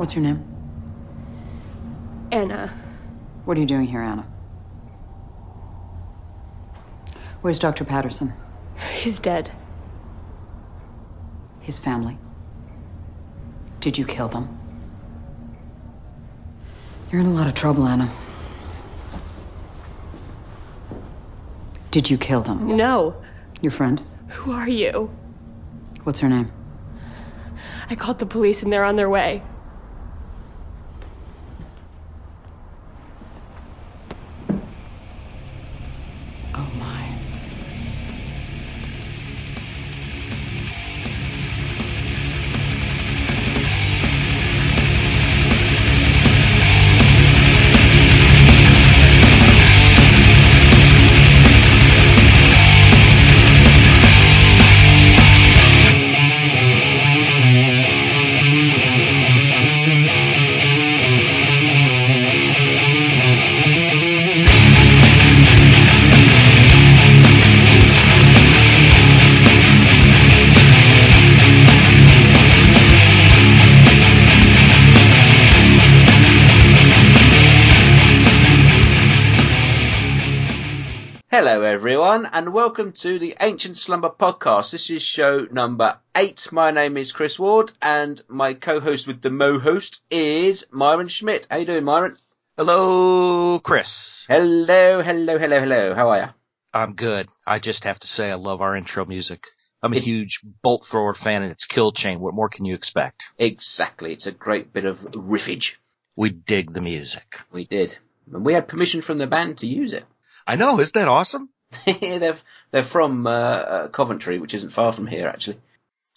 What's your name? Anna. What are you doing here, Anna? Where's Dr. Patterson? He's dead. His family? Did you kill them? You're in a lot of trouble, Anna. Did you kill them? No. Your friend? Who are you? What's her name? I called the police and they're on their way. Welcome to the Ancient Slumber Podcast. This is show number eight. My name is Chris Ward, and my co-host with the mo-host is Myron Schmidt. How you doing, Myron? Hello, Chris. Hello, hello, hello, hello. How are you? I'm good. I just have to say I love our intro music. I'm a huge bolt thrower fan and it's kill chain. What more can you expect? Exactly. It's a great bit of riffage. We dig the music. We did, and we had permission from the band to use it. I know, isn't that awesome? they're they're from uh, uh, Coventry, which isn't far from here, actually.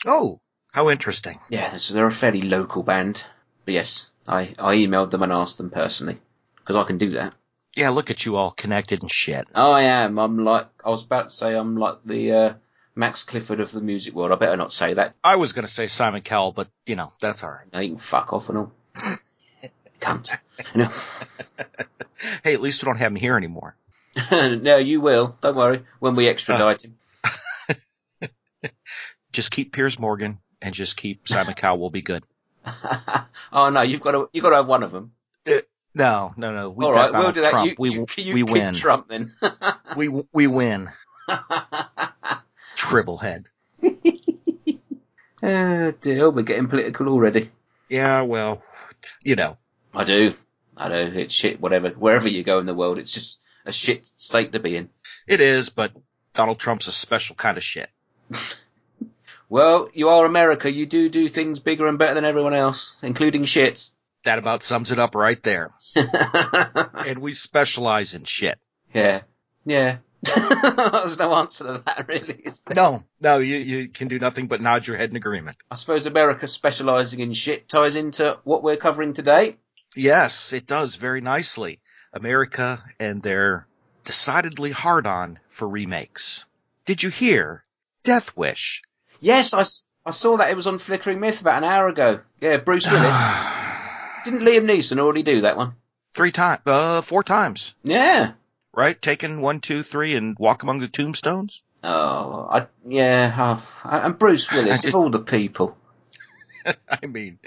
Oh, how interesting. Yeah, so they're a fairly local band. But yes, I I emailed them and asked them personally because I can do that. Yeah, look at you all connected and shit. Oh, I am. I'm like I was about to say I'm like the uh, Max Clifford of the music world. I better not say that. I was gonna say Simon Cowell, but you know, that's alright. Now you can fuck off and all. Cunt. Hey, at least we don't have him here anymore. no, you will. Don't worry. When we extradite him. Just keep Piers Morgan and just keep Simon Cowell We'll be good. oh no, you've got to you've got to have one of them. Uh, no, no, no. We've All got right, we'll do that. Trump. You, we you, you we keep win. Trump then. We we win. Tribblehead. oh dear, we're getting political already. Yeah, well, you know. I do. I know it's shit. Whatever, wherever you go in the world, it's just a shit state to be in. It is, but Donald Trump's a special kind of shit. Well, you are America. You do do things bigger and better than everyone else, including shits. That about sums it up right there. and we specialize in shit. yeah, yeah. There's no answer to that, really. Is there? No, no, you, you can do nothing but nod your head in agreement. I suppose America specialising in shit ties into what we're covering today. Yes, it does very nicely. America and they're decidedly hard on for remakes. Did you hear? Death Wish. Yes, I saw that it was on Flickering Myth about an hour ago. Yeah, Bruce Willis. Didn't Liam Neeson already do that one? Three times, uh, four times, Yeah. right? Taken one, two, three, and walk among the tombstones. Oh, I, yeah, oh, and Bruce Willis, just- of all the people. I mean,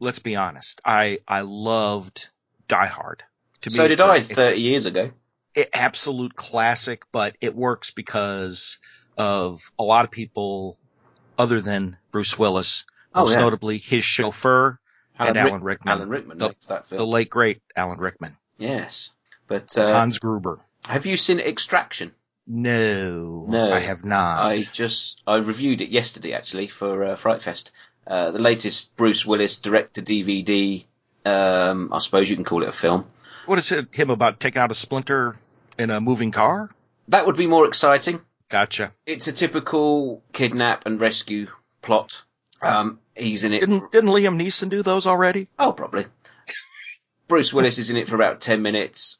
let's be honest. I I loved Die Hard. To So me, did I it's a- 30 years ago. it, absolute classic, but it works because of a lot of people other than Bruce Willis, Oh, most yeah. notably his chauffeur and Rick- Alan Rickman, Alan Rickman the, the late great Alan Rickman, yes. But uh, Hans Gruber. have you seen Extraction? No, No. I have not. I just I reviewed it yesterday actually for uh, Fright Fest. Uh, the latest Bruce Willis direct to DVD. Um, I suppose you can call it a film. What is it? Him about taking out a splinter in a moving car? That would be more exciting. Gotcha. It's a typical kidnap and rescue plot. Um, he's in it. Didn't didn't Liam Neeson do those already? Oh, probably. Bruce Willis is in it for about ten minutes.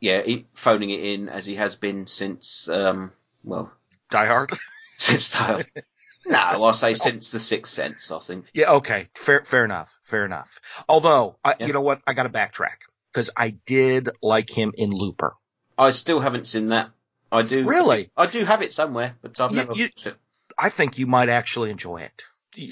Yeah, he, phoning it in as he has been since, um, well, Die Hard. since the, no, I'll say since the Sixth Sense. I think. Yeah, okay. Fair, fair enough. Fair enough. Although, I, Yeah. you know what? I got to backtrack because I did like him in Looper. I still haven't seen that. I do Really? I do have it somewhere, but I've You- never you- watched it. I think you might actually enjoy it.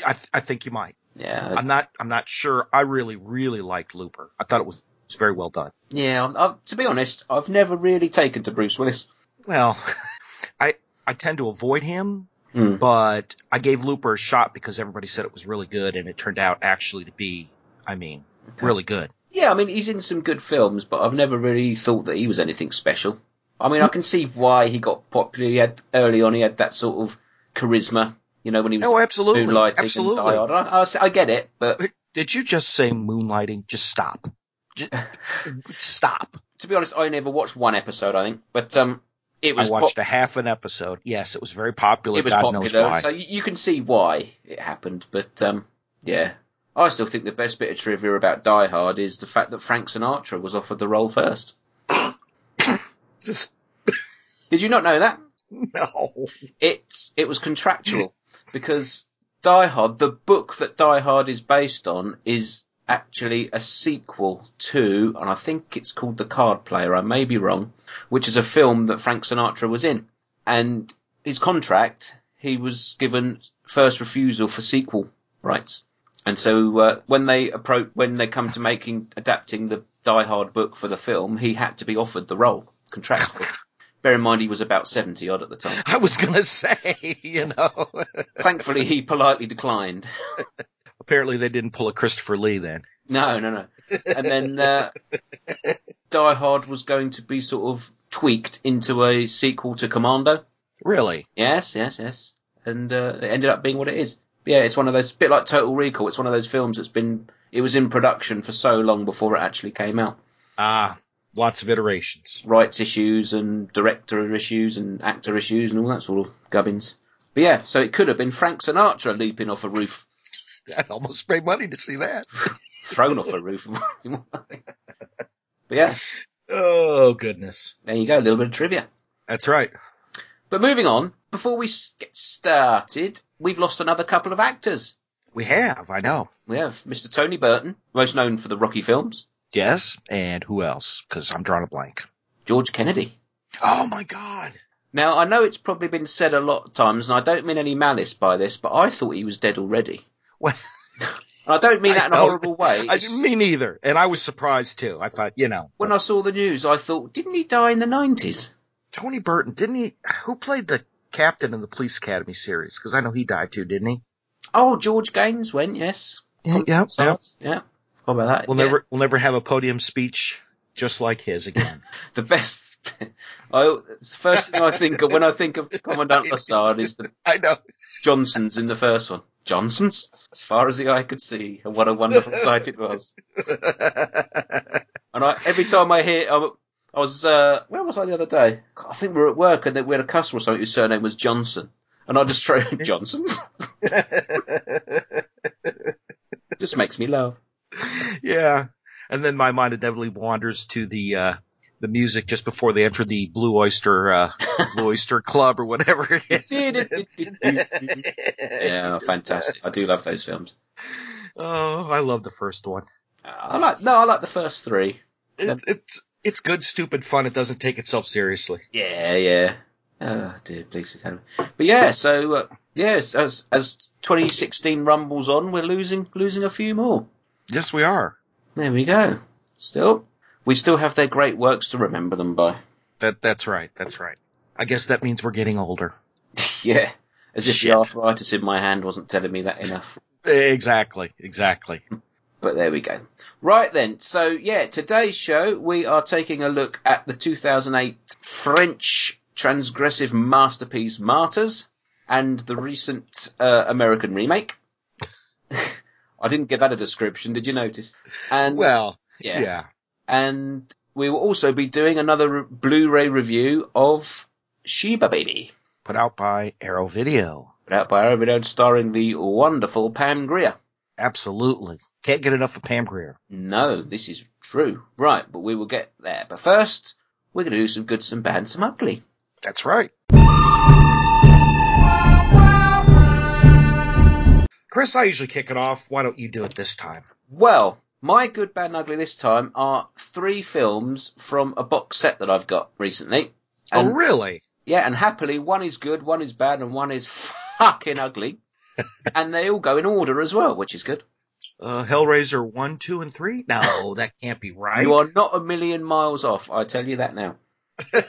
I, I think you might. Yeah, I'm not. I'm not sure. I really, really liked Looper. I thought it was, was very well done. yeah. I'm- to be honest, I've never really taken to Bruce Willis. Well, I I tend to avoid him, Hmm. but I gave Looper a shot because everybody said it was really good, and it turned out actually to be, I mean, really good. Yeah, I mean, he's in some good films, but I've never really thought that he was anything special. I mean, I can see why he got popular. He had early on, he had that sort of charisma, you know, when he was Oh, absolutely, moonlighting absolutely. and Hard. I, I, I get it, but Did you just say moonlighting? Just stop. Just, stop. to be honest, I never watched one episode. I think, but um, it was I watched a half an episode. Yes, it was very popular. it was God knows popular, why. so you, you can see why it happened. But um, yeah, I still think the best bit of trivia about Die Hard is the fact that Frank Sinatra was offered the role first. Just Did you not know that? no. It it was contractual because Die Hard, the book that Die Hard is based on, is actually a sequel to, and I think it's called The Card Player. I may be wrong, which is a film that Frank Sinatra was in, and his contract he was given first refusal for sequel rights. And so uh, when they approach, when they come to making adapting the Die Hard book for the film, he had to be offered the role contractually. Bear in mind he was about seventy odd at the time. I was gonna say, you know. Thankfully, he politely declined. Apparently, they didn't pull a Christopher Lee then. No, no, no. And then uh, Die Hard was going to be sort of tweaked into a sequel to Commando. Really? Yes, yes, yes. And uh, it ended up being what it is. Yeah, it's one of those, bit like Total Recall. It's one of those films that's been, it was in production for so long before it actually came out. Ah, lots of iterations. Rights issues and director issues and actor issues and all that sort of gubbins. But yeah, so it could have been Frank Sinatra leaping off a roof, I'd almost pay money to see that. thrown off a roof. but yeah, Oh goodness, there you go, a little bit of trivia. that's right. But moving on, before we get started, we've lost another couple of actors. We have, I know. We have Mr. Tony Burton, most known for the Rocky films, Yes, and who else? Because I'm drawing a blank. George Kennedy. Oh my God. Now, I know it's probably been said a lot of times, and I don't mean any malice by this, but I thought he was dead already. Well, And I don't mean that in a horrible way. I didn't mean either, and I was surprised too. I thought, you know, when I saw the news, I thought, didn't he die in the 90s? Tony Burton didn't he? Who played the captain in the Police Academy series? Because I know he died too, didn't he? Oh, George Gaines went, yes. Yeah, yeah, yeah. Yeah. How about that? We'll Yeah. never, we'll never have a podium speech just like his again. The best. I, the first thing I think of when I think of Commandant Lassard is the I know. Johnsons in the first one. Johnsons? As far as the eye could see, and what a wonderful sight it was. And I, every time I hear, I, I was, uh, where was I the other day? I think we were at work and then we had a customer or something whose surname was Johnson. And I just throw Johnsons. just makes me laugh. yeah. And then my mind inevitably wanders to the uh the music just before they enter the Blue Oyster uh Blue Oyster Club or whatever it is. yeah, fantastic. I do love those films. oh, I love the first one. I like, no, I like the first three. It, it's it's good, stupid fun. It doesn't take itself seriously. Yeah, yeah. Oh dear, Police Academy. But yeah, so uh, yes, as as 2016 rumbles on, we're losing losing a few more. Yes, we are. There we go. Still, we still have their great works to remember them by. That that's right. That's right. I guess that means we're getting older. Yeah, as if Shit. the arthritis in my hand wasn't telling me that enough. Exactly. Exactly. But there we go. Right then, so yeah, today's show we are taking a look at the 2008 French transgressive masterpiece Martyrs and the recent uh, American remake. I didn't give that a description, did you notice? And Well, yeah. yeah. and we will also be doing another re- Blu-ray review of Sheba Baby, Put out by Arrow Video. put out by Arrow Video, starring the wonderful Pam Grier. Absolutely. Can't get enough of Pam Grier. No, this is true. Right, but we will get there. But first, we're going to do some good, some bad, some ugly. That's right. Chris, I usually kick it off. Why don't you do it this time? Well, my good, bad, and ugly this time are three films from a box set that I've got recently. oh, really? Yeah, and happily, one is good, one is bad, and one is fucking ugly. And they all go in order as well, which is good. Uh, Hellraiser 1, 2, and 3? No, that can't be right. You are not a million miles off. I tell you that now.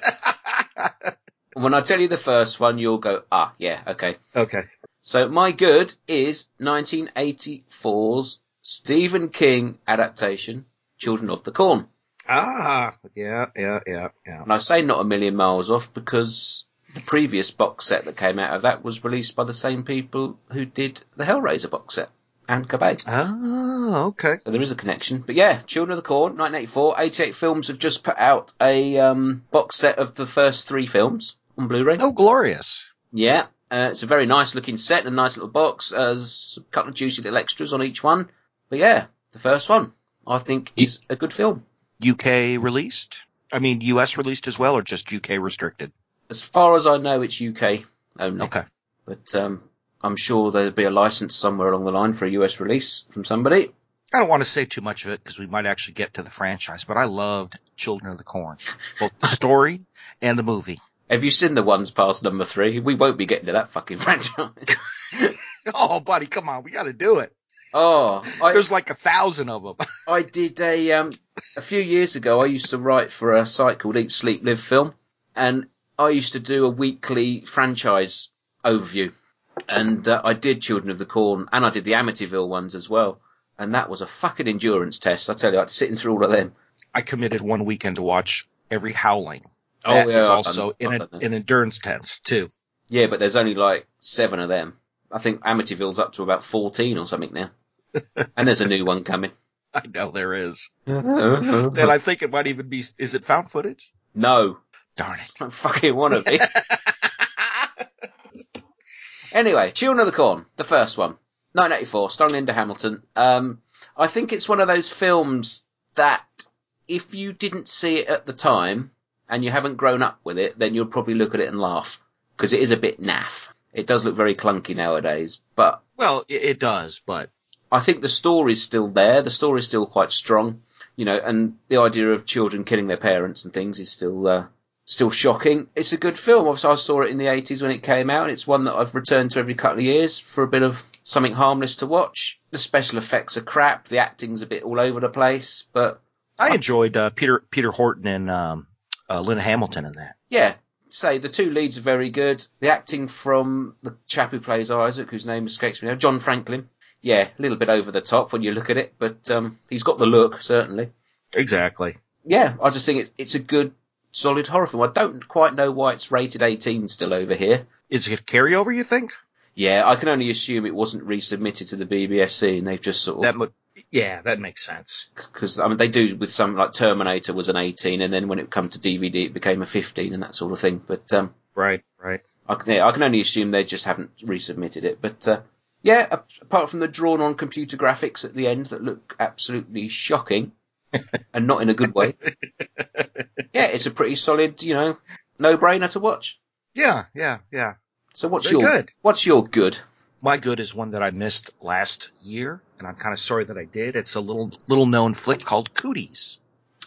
When I tell you the first one, you'll go, ah, yeah, okay. okay. So my good is 1984's Stephen King adaptation, Children of the Corn. Ah, yeah, yeah, yeah, yeah. And I say not a million miles off because the previous box set that came out of that was released by the same people who did the Hellraiser box set and Cabay. Ah, okay. So there is a connection. But yeah, Children of the Corn, 1984. 88 Films have just put out a um, box set of the first three films on Blu-ray. Oh, glorious. Yeah, uh, it's a very nice looking set and a nice little box. Uh, there's a couple of juicy little extras on each one. But yeah, the first one I think is a good film. UK released? I mean, US released as well, or just UK restricted? As far as I know, it's UK only. Okay. But um, I'm sure there'll be a license somewhere along the line for a US release from somebody. I don't want to say too much of it because we might actually get to the franchise, but I loved Children of the Corn, both the story and the movie. Have you seen the ones past number three? We won't be getting to that fucking franchise. Oh, buddy, come on, we got to do it. oh, I, There's like a thousand of them. I did a um a few years ago. I used to write for a site called Eat Sleep Live Film, and I used to do a weekly franchise overview. And uh, I did Children of the Corn, and I did the Amityville ones as well. And that was a fucking endurance test. I tell you, I'd to sit through all of them. I committed one weekend to watch every Howling. Oh, yeah, is also in an endurance test too. Yeah, but there's only like seven of them. I think Amityville's up to about fourteen or something now. and there's a new one coming. I know there is. And I think it might even be, is it found footage? no, Darn it. I fucking want to be. Anyway, Children of the Corn, the first one, 1984, starring Linda Hamilton. Um, I think it's one of those films that if you didn't see it at the time and you haven't grown up with it, then you'll probably look at it and laugh because it is a bit naff. It does look very clunky nowadays, but Well, it, it does, but I think the story's still there. The story's still quite strong, you know, and the idea of children killing their parents and things is still uh, still shocking. It's a good film. Obviously, I saw it in the 80s when it came out. and It's one that I've returned to every couple of years for a bit of something harmless to watch. The special effects are crap. The acting's a bit all over the place, but I enjoyed uh, Peter Peter Horton and um, uh, Linda Hamilton in that. yeah, say the two leads are very good. The acting from the chap who plays Isaac, whose name escapes me now, John Franklin. Yeah, a little bit over the top when you look at it, but um, he's got the look certainly. Exactly. yeah, I just think it's, it's a good, solid horror film. I don't quite know why it's rated 18 still over here. Is it a carryover? You think? Yeah, I can only assume it wasn't resubmitted to the BBFC and they've just sort of. That mo- yeah, that makes sense. because I mean they do with some like Terminator was an 18 and then when it come to DVD it became a 15 and that sort of thing. But um, Right, right. I can, yeah, I can only assume they just haven't resubmitted it. But uh, yeah, apart from the drawn-on computer graphics at the end that look absolutely shocking, and not in a good way. yeah, it's a pretty solid, you know, no-brainer to watch. Yeah, yeah, yeah. So what's Very your good. what's your good? My good is one that I missed last year, and I'm kind of sorry that I did. It's a little little known flick called Cooties.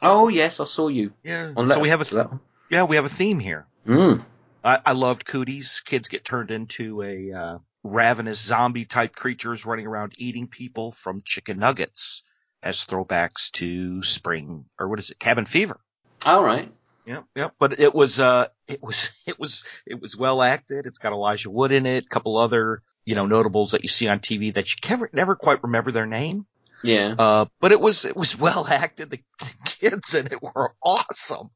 Oh yes, I saw you. Yeah. So we have a one. yeah we have a theme here. Mm. I, I loved Cooties. Kids get turned into a uh, ravenous zombie type creatures running around eating people from chicken nuggets as throwbacks to spring or what is it cabin fever. All right. Yep, yep. But it was, uh, it was, it was, it was well acted. It's got Elijah Wood in it. A couple other, you know, notables that you see on TV that you never, never quite remember their name. Yeah. Uh, but it was, it was well acted. The kids in it were awesome.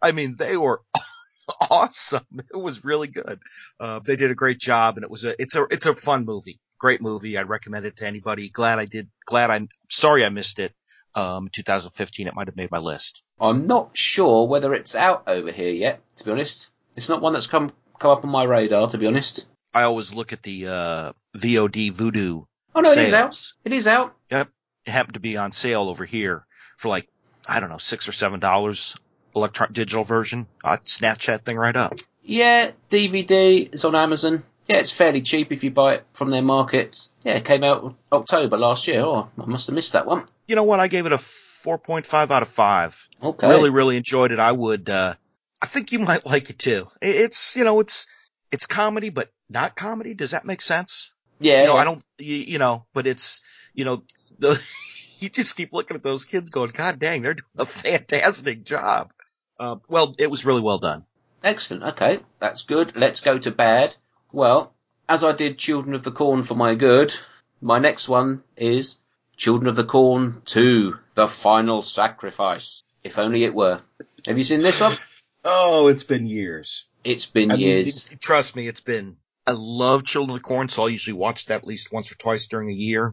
I mean, they were awesome. It was really good. Uh, they did a great job and it was a, it's a, it's a fun movie. Great movie. I'd recommend it to anybody. Glad I did, glad I'm sorry I missed it. Um, 2015, it might have made my list. I'm not sure whether it's out over here yet. To be honest, it's not one that's come come up on my radar. To be honest. I always look at the, uh, VOD voodoo Oh no, it is out. It is out. Yep. It happened to be on sale over here for like, I don't know, six or seven dollars electron digital version. I'd snatch that thing right up. Yeah, DVD is on Amazon. Yeah, it's fairly cheap if you buy it from their markets. Yeah, it came out October last year. Oh, I must have missed that one. You know what? I gave it a 4.5 out of 5. Okay. Really, really enjoyed it. I would, uh, I think you might like it too. It's, you know, it's, it's comedy, but not comedy. Does that make sense? Yeah, You know, I don't, you, you know, but it's, you know, the, you just keep looking at those kids going, God dang, they're doing a fantastic job. Uh, well, it was really well done. Excellent. Okay, that's good. Let's go to bad. Well, as I did Children of the Corn for my good, my next one is Children of the Corn 2, The Final Sacrifice. If only it were. Have you seen this one? Oh, it's been years. It's been I years. it- trust me, it's been. I love Children of the Corn, so I'll usually watch that at least once or twice during a year.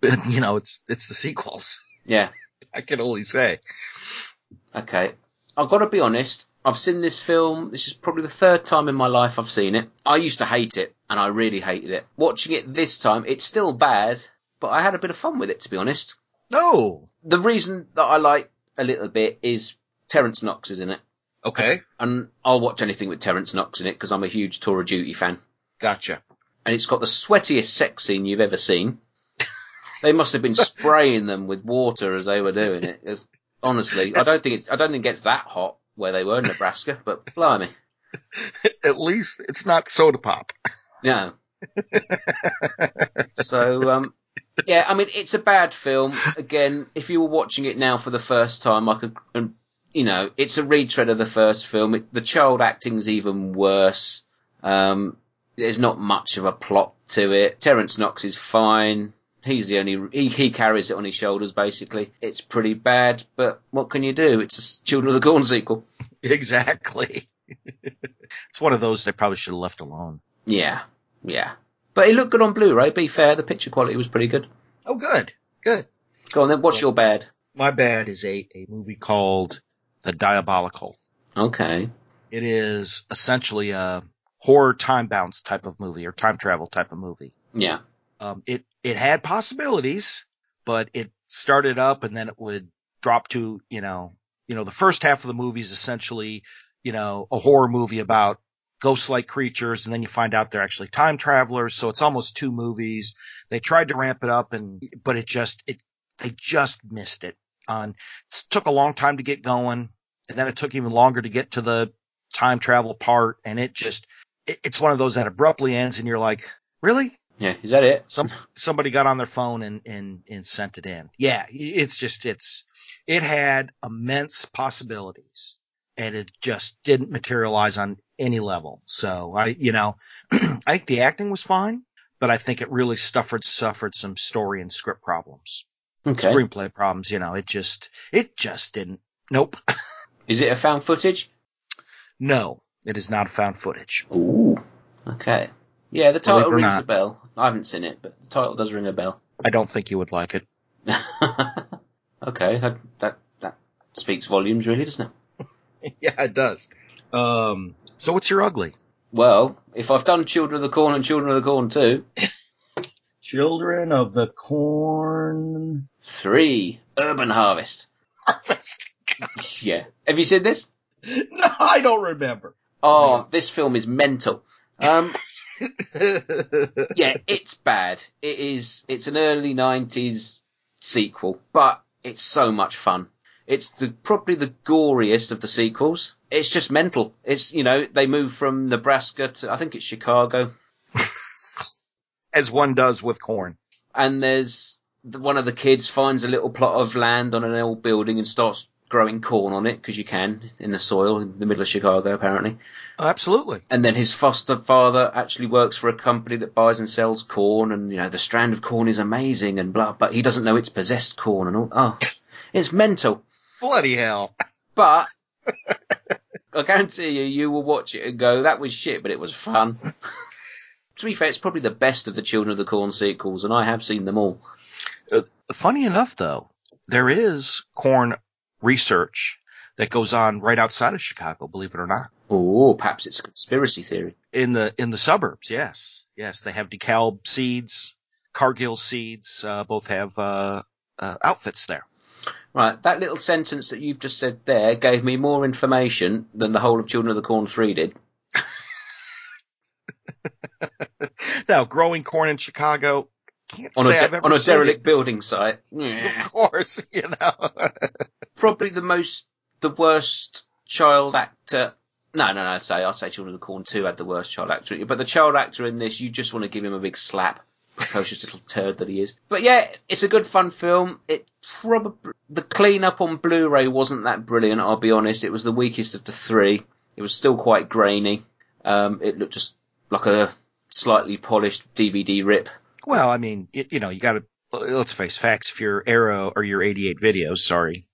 But you know, it's it's the sequels. yeah. I can only say. Okay. I've got to be honest. I've seen this film. This is probably the third time in my life I've seen it. I used to hate it, and I really hated it. Watching it this time, it's still bad, but I had a bit of fun with it, to be honest. No. The reason that I like a little bit is Terence Knox is in it. Okay. And I'll watch anything with Terence Knox in it because I'm a huge Tour of Duty fan. Gotcha. And it's got the sweatiest sex scene you've ever seen. they must have been spraying them with water as they were doing it. It's, honestly, I don't think it's, I don't think it gets that hot where they were in Nebraska, but blimey. At least it's not soda pop. No. so, um, yeah, I mean, it's a bad film. Again, if you were watching it now for the first time, I could, and, you know, it's a retread of the first film. It, the child acting's even worse. Um, there's not much of a plot to it. Terence Knox is fine. He's the only, he, he carries it on his shoulders, basically. It's pretty bad, but what can you do? It's a Children of the Corn sequel. Exactly. it's one of those they probably should have left alone. Yeah, yeah. But it looked good on Blu-ray, be fair. The picture quality was pretty good. Oh, good. Good. Go on then, what's your bad? My bad is a, a movie called The Diabolical. Okay. It is essentially a horror time bounce type of movie or time travel type of movie. Yeah. Um, it, it had possibilities, but it started up and then it would drop to, you know, you know, the first half of the movie is essentially, you know, a horror movie about ghost-like creatures and then you find out they're actually time travelers. So it's almost two movies. They tried to ramp it up and, but it just, it, they just missed it on, it took a long time to get going and then it took even longer to get to the time travel part and it just, it, it's one of those that abruptly ends and you're like, really? Yeah. Is that it? some somebody got on their phone and and and sent it in. Yeah, it's just it's it had immense possibilities and it just didn't materialize on any level. So I you know I think the acting was fine, but I think it really suffered suffered some story and script problems. Okay. Screenplay problems, you know, it just it just didn't nope. Is it a found footage? no, it is not found footage. Ooh. Okay. Yeah, the title rings not. a bell. I haven't seen it, but the title does ring a bell. I don't think you would like it. okay. That, that that speaks volumes, really, doesn't it? yeah, it does. Um so what's your ugly? Well, if I've done Children of the Corn and Children of the Corn two, Children of the Corn. three Urban Harvest. Yeah. Have you seen this? no, I don't remember. Oh, this film is mental. Um, yeah, it's bad. It is. It's an early '90s sequel, but it's so much fun. It's the probably the goriest of the sequels. It's just mental. It's you know they move from Nebraska to I think it's Chicago, As one does with corn. and there's one of the kids finds a little plot of land on an old building and starts growing corn on it because you can in the soil in the middle of Chicago apparently. Oh, absolutely. and then his foster father actually works for a company that buys and sells corn, and you know the strand of corn is amazing and blah, but he doesn't know it's possessed corn and all. Oh, it's mental. Bloody hell. But I guarantee you, you will watch it and go, "That was shit," but it was fun. to be fair, it's probably the best of the Children of the Corn sequels, and I have seen them all. Uh, funny enough, though, there is corn research that goes on right outside of Chicago, believe it or not. Oh, perhaps it's a conspiracy theory. In the, in the suburbs, yes. Yes, they have DeKalb seeds, Cargill seeds, uh, both have, uh, uh, outfits there. Right, that little sentence that you've just said there gave me more information than the whole of Children of the Corn 3 did. now, growing corn in Chicago, can't On say a, I've de- ever on a derelict building site. it. Of course, you know. Probably the most, the worst child actor No, no, no. Say I'll say Children of the Corn two had the worst child actor, but the child actor in this, you just want to give him a big slap. Precocious little turd that he is. But yeah, it's a good fun film. It probably the cleanup on Blu-ray wasn't that brilliant. I'll be honest. It was the weakest of the three. It was still quite grainy. Um, it looked just like a slightly polished DVD rip. Well, I mean, it, you know, you got to let's face facts. If you're Arrow or your 88 videos, sorry,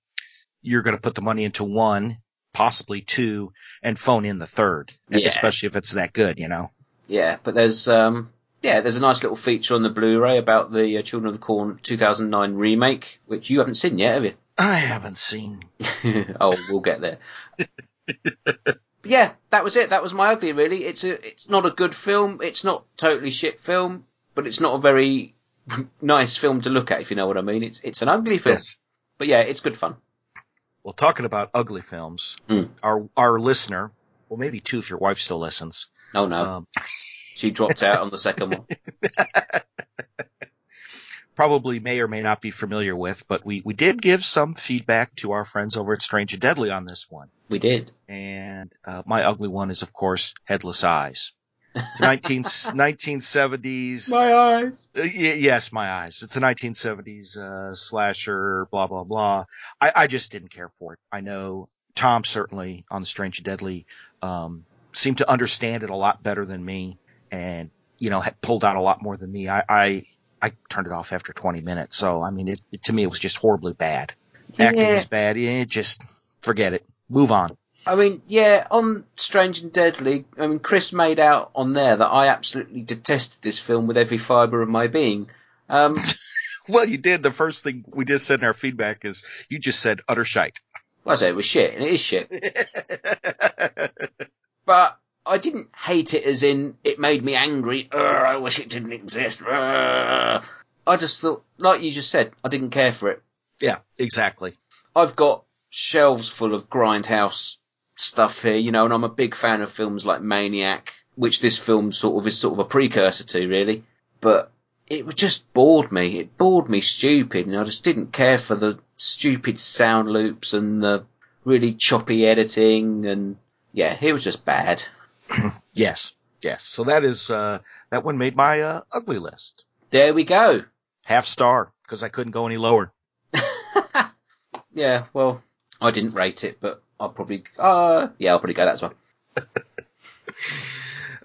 you're going to put the money into one, possibly two, and phone in the third, Yeah. especially if it's that good. You know. Yeah, but there's um yeah, there's a nice little feature on the Blu-ray about the uh, Children of the Corn 2009 remake, which you haven't seen yet, have you? I haven't seen. oh, we'll get there. Yeah, that was it. That was my ugly. Really, it's a it's not a good film. It's not totally shit film, but it's not a very nice film to look at, if you know what I mean. It's it's an ugly film, Yes. but yeah, it's good fun. Well, talking about ugly films, Mm. our our listener, well, maybe two if your wife still listens. Oh no, Um, she dropped out on the second one. probably may or may not be familiar with, but we, we did give some feedback to our friends over at Strange and Deadly on this one. We did. And uh, my ugly one is, of course, Headless Eyes. It's a 19, 1970s. eyes. Uh, y- yes, my eyes. It's a 1970s uh, slasher, blah blah blah. I, I just didn't care for it. I know Tom certainly on the Strange and Deadly um, seemed to understand it a lot better than me, and you know had pulled out a lot more than me. I I, I turned it off after 20 minutes. So I mean, it, it to me it was just horribly bad. Acting Yeah. was bad. Yeah, just forget it. Move on. I mean, yeah, on Strange and Deadly, I mean, Chris made out on there that I absolutely detested this film with every fibre of my being. Um, Well, you did. The first thing we just said in our feedback is you just said utter shite. well, I say it was shit, and it is shit. But I didn't hate it as in it made me angry. "Ugh, I wish it didn't exist. Ugh." I just thought, like you just said, I didn't care for it. yeah, exactly. I've got shelves full of grindhouse stuff here, you know, and I'm a big fan of films like Maniac, which this film sort of is sort of a precursor to, really. But it just bored me. It bored me stupid, and I just didn't care for the stupid sound loops and the really choppy editing, and yeah, it was just bad. Yes, yes. So that is uh, that one made my uh, ugly list. There we go. Half star because I couldn't go any lower. Yeah, well, I didn't rate it, but I'll probably, uh, yeah, I'll probably go that as well.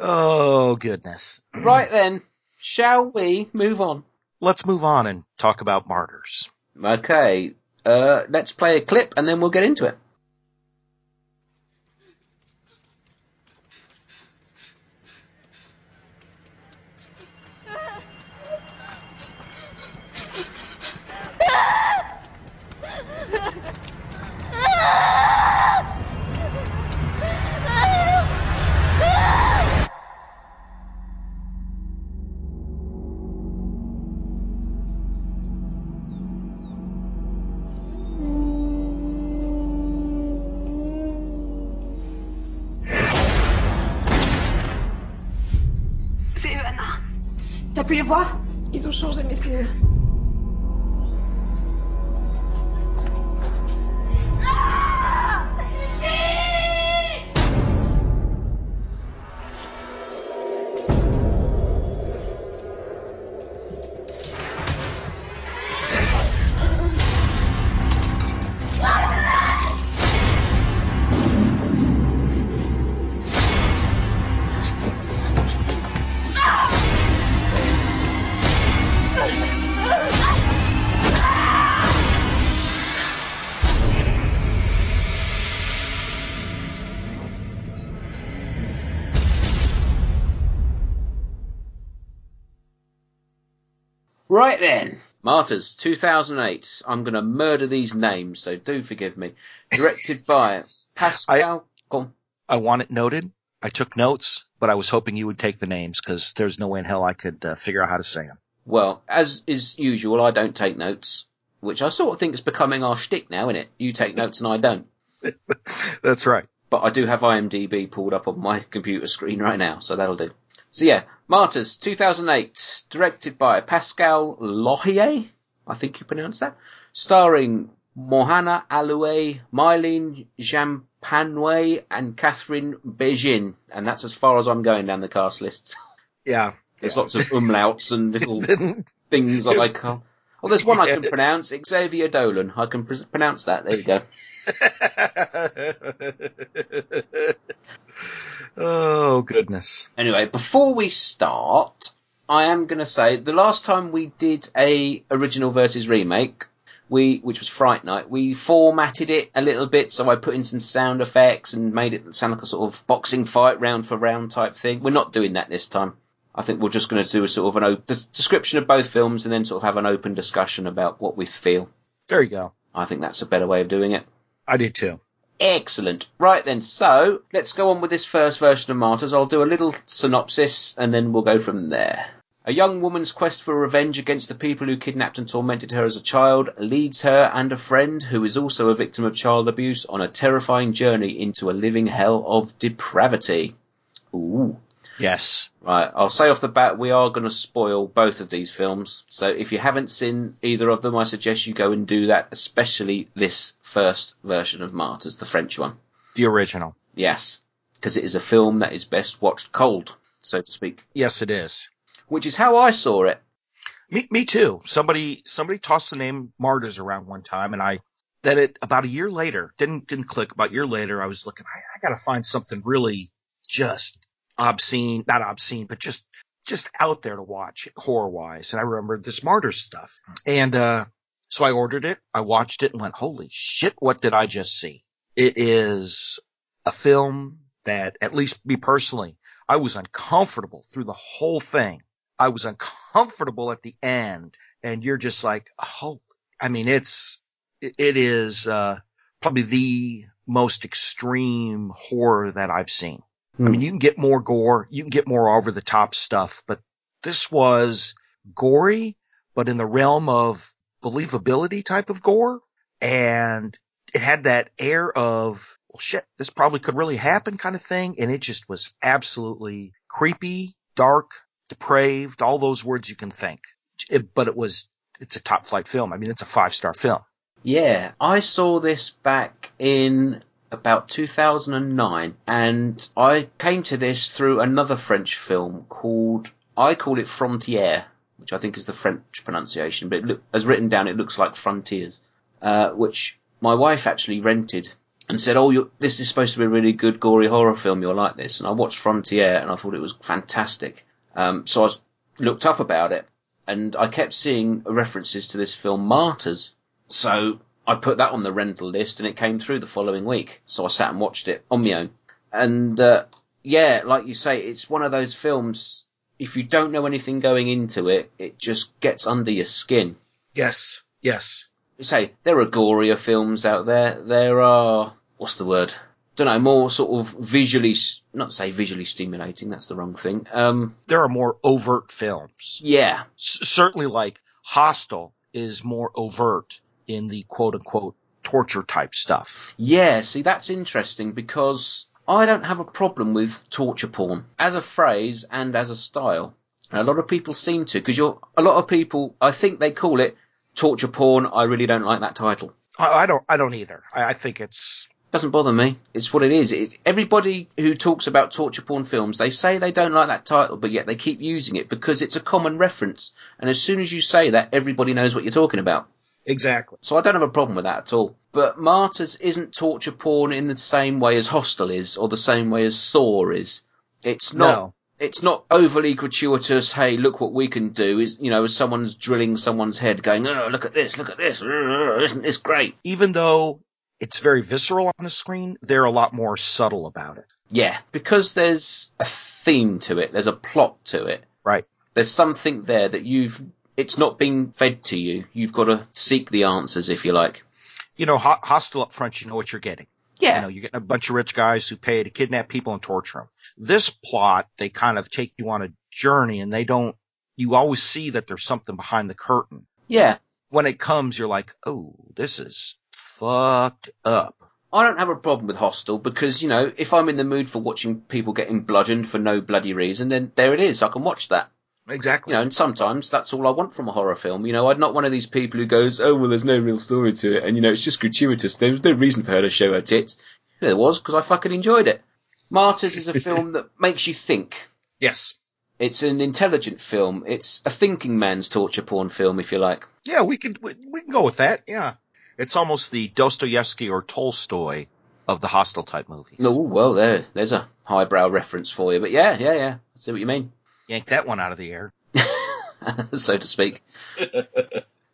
Oh goodness. Right then, shall we move on? Let's move on and talk about martyrs. Okay, uh, let's play a clip and then we'll get into it. Pu les voir? Ils ont changé, c'est Right then, Martyrs, 2008. I'm going to murder these names, so do forgive me. Directed by Pascal. Go on. I want it noted. I took notes, but I was hoping you would take the names because there's no way in hell I could uh, figure out how to say them. Well, as is usual, I don't take notes, which I sort of think is becoming our shtick now, isn't it? You take notes and I don't. That's right. But I do have IMDb pulled up on my computer screen right now, so that'll do. So yeah, Martyrs, 2008, directed by Pascal Laugier, I think you pronounce that, starring Morjana Alaoui, Mylène Jampanoï, and Catherine Bégin. And that's as far as I'm going down the cast list. Yeah. There's lots of umlauts and little things that I can't. Oh, there's one I can pronounce. Xavier Dolan. I can pr- pronounce that. There you go. oh goodness. Anyway, before we start, I am going to say the last time we did a original versus remake, we which was Fright Night, we formatted it a little bit, so I put in some sound effects and made it sound like a sort of boxing fight, round for round type thing. We're not doing that this time. I think we're just going to do a sort of an op- description of both films and then sort of have an open discussion about what we feel. There you go. I think that's a better way of doing it. I did too. Excellent. Right then, so let's go on with this first version of Martyrs. I'll do a little synopsis and then we'll go from there. A young woman's quest for revenge against the people who kidnapped and tormented her as a child leads her and a friend, who is also a victim of child abuse, on a terrifying journey into a living hell of depravity. Ooh. Yes. Right, I'll say off the bat, we are going to spoil both of these films. So if you haven't seen either of them, I suggest you go and do that, especially this first version of Martyrs, the French one. The original. Yes, because it is a film that is best watched cold, so to speak. Yes, it is. Which is how I saw it. Me, me too. Somebody, somebody tossed the name Martyrs around one time, and I, then it about a year later didn't didn't click. About a year later, I was looking. I, I got to find something really just obscene, not obscene, but just just out there to watch horror wise. And I remembered this Martyrs stuff, and uh, so I ordered it. I watched it and went, "Holy shit! What did I just see?" It is a film that, at least me personally, I was uncomfortable through the whole thing. I was uncomfortable at the end, and you're just like, oh, I mean, it's, it, it is, uh, probably the most extreme horror that I've seen. I mean, mm. you can get more gore, you can get more over the top stuff, but this was gory, but in the realm of believability type of gore, and it had that air of, well, shit, this probably could really happen kind of thing, and it just was absolutely creepy, dark, depraved, all those words you can think. It, but it was, it's a top flight film. I mean, it's a five star film. Yeah, I saw this back in about 2009, and I came to this through another French film called, I call it Frontier, which I think is the French pronunciation, but look, as written down, it looks like Frontiers, uh, which my wife actually rented and said, "Oh, this is supposed to be a really good gory horror film. You'll like this." And I watched Frontier, and I thought it was fantastic. Um, so I looked up about it, and I kept seeing references to this film Martyrs. So I put that on the rental list, and it came through the following week. So I sat and watched it on my own. And uh, yeah, like you say, it's one of those films. If you don't know anything going into it, it just gets under your skin. Yes. Yes. Say there are gorier films out there. There are what's the word? Don't know, more sort of visually, not say visually stimulating. That's the wrong thing. Um, There are more overt films. yeah, S- certainly like Hostel is more overt in the quote unquote torture type stuff. Yeah, see, that's interesting because I don't have a problem with torture porn as a phrase and as a style. And a lot of people seem to, because you're, a lot of people, I think they call it torture porn. I really don't like that title. I, I don't, I don't either. I, I think it's, Doesn't bother me. It's what it is. It, everybody who talks about torture porn films, they say they don't like that title, but yet they keep using it because it's a common reference. And as soon as you say that, everybody knows what you're talking about. Exactly. So I don't have a problem with that at all. But Martyrs isn't torture porn in the same way as Hostel is, or the same way as Saw is. It's not. No. It's not overly gratuitous. Hey, look what we can do. Is you know, as someone's drilling someone's head, going, "Oh, look at this, look at this! Uh, Isn't this great?" Even though it's very visceral on the screen, they're a lot more subtle about it. Yeah, because there's a theme to it. There's a plot to it. Right. There's something there that you've. It's not being fed to you. You've got to seek the answers, if you like. You know, ho- Hostel up front, you know what you're getting. Yeah. You know, you're getting a bunch of rich guys who pay to kidnap people and torture them. This plot, they kind of take you on a journey and they don't, you always see that there's something behind the curtain. yeah. When it comes, you're like, oh, this is fucked up. I don't have a problem with Hostel because, you know, if I'm in the mood for watching people getting bludgeoned for no bloody reason, then there it is. I can watch that. Exactly. You know, and sometimes that's all I want from a horror film. You know, I'm not one of these people who goes, oh, well, there's no real story to it, and, you know, it's just gratuitous. There was no reason for her to show her tits. There was, because I fucking enjoyed it. Martyrs is a film that makes you think. yes. It's an intelligent film. It's a thinking man's torture porn film, if you like. Yeah, we can we, we can go with that. Yeah. It's almost the Dostoevsky or Tolstoy of the Hostel type movies. No, well, there, there's a highbrow reference for you. But yeah, yeah, yeah. I see what you mean. Yank that one out of the air. so to speak.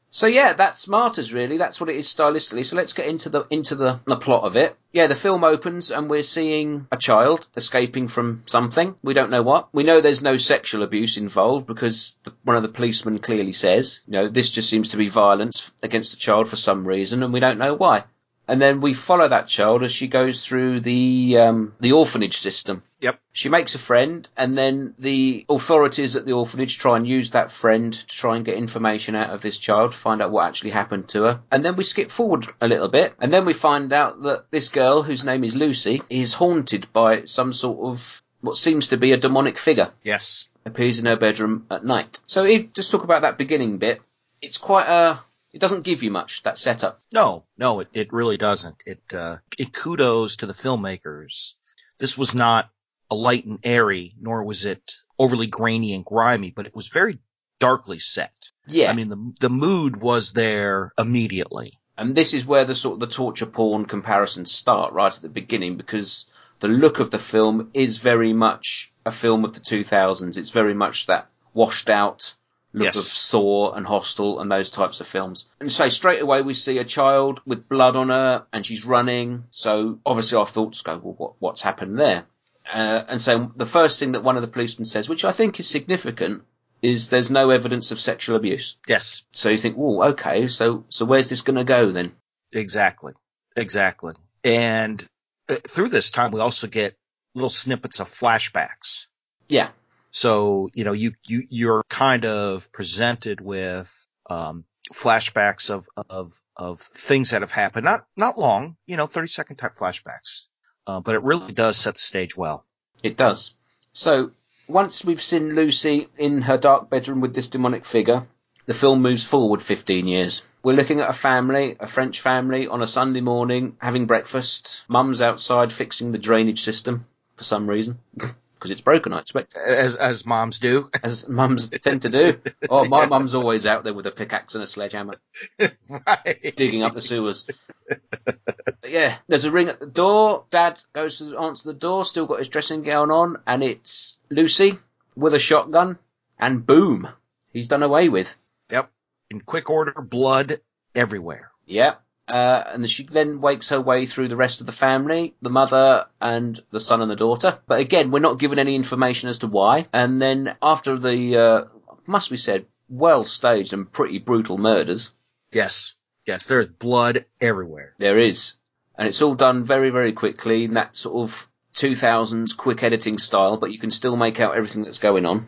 so yeah, that's Martyrs really. That's what it is stylistically. So let's get into the into the, the plot of it. Yeah, the film opens and we're seeing a child escaping from something. We don't know what. We know there's no sexual abuse involved because the, one of the policemen clearly says, you know, this just seems to be violence against the child for some reason, and we don't know why. And then we follow that child as she goes through the um, the orphanage system. Yep. She makes a friend, and then the authorities at the orphanage try and use that friend to try and get information out of this child, find out what actually happened to her. And then we skip forward a little bit, and then we find out that this girl, whose name is Lucy, is haunted by some sort of what seems to be a demonic figure Yes. appears in her bedroom at night. So if just talk about that beginning bit, it's quite a it doesn't give you much that setup. No, no, it, it really doesn't. It, uh, it kudos to the filmmakers. This was not a light and airy, nor was it overly grainy and grimy, but it was very darkly set. Yeah. I mean, the, the mood was there immediately. And this is where the sort of the torture porn comparisons start right at the beginning because the look of the film is very much a film of the 2000s. It's very much that washed out look Yes. of Saw and Hostel and those types of films. And so straight away we see a child with blood on her and she's running. So obviously our thoughts go, well, what, what's happened there? Uh, and so the first thing that one of the policemen says, which I think is significant, is there's no evidence of sexual abuse. Yes, So you think, well, okay, so so where's this going to go then? exactly. Exactly. And uh, through this time, we also get little snippets of flashbacks. Yeah, So, you know, you, you, you're kind of presented with, um, flashbacks of, of, of things that have happened. Not, not long, you know, 30 second type flashbacks. Uh, but it really does set the stage well. it does. So once we've seen Lucy in her dark bedroom with this demonic figure, the film moves forward 15 years. We're looking at a family, a French family, on a Sunday morning having breakfast. Mum's outside fixing the drainage system for some reason. Because it's broken, I expect. As, as moms do. As mums tend to do. Oh, my mum's always out there with a pickaxe and a sledgehammer. right. digging up the sewers. But yeah, there's a ring at the door. Dad goes to answer the door, still got his dressing gown on, and it's Lucy with a shotgun, and boom, he's done away with. Yep. In quick order, blood everywhere. Yeah. Uh, and she then wakes her way through the rest of the family, the mother and the son and the daughter. But again, we're not given any information as to why. And then after the, uh, must be said, well staged and pretty brutal murders, Yes. Yes, there's blood everywhere. There is. And it's all done very, very quickly in that sort of 2000s quick editing style, but you can still make out everything that's going on.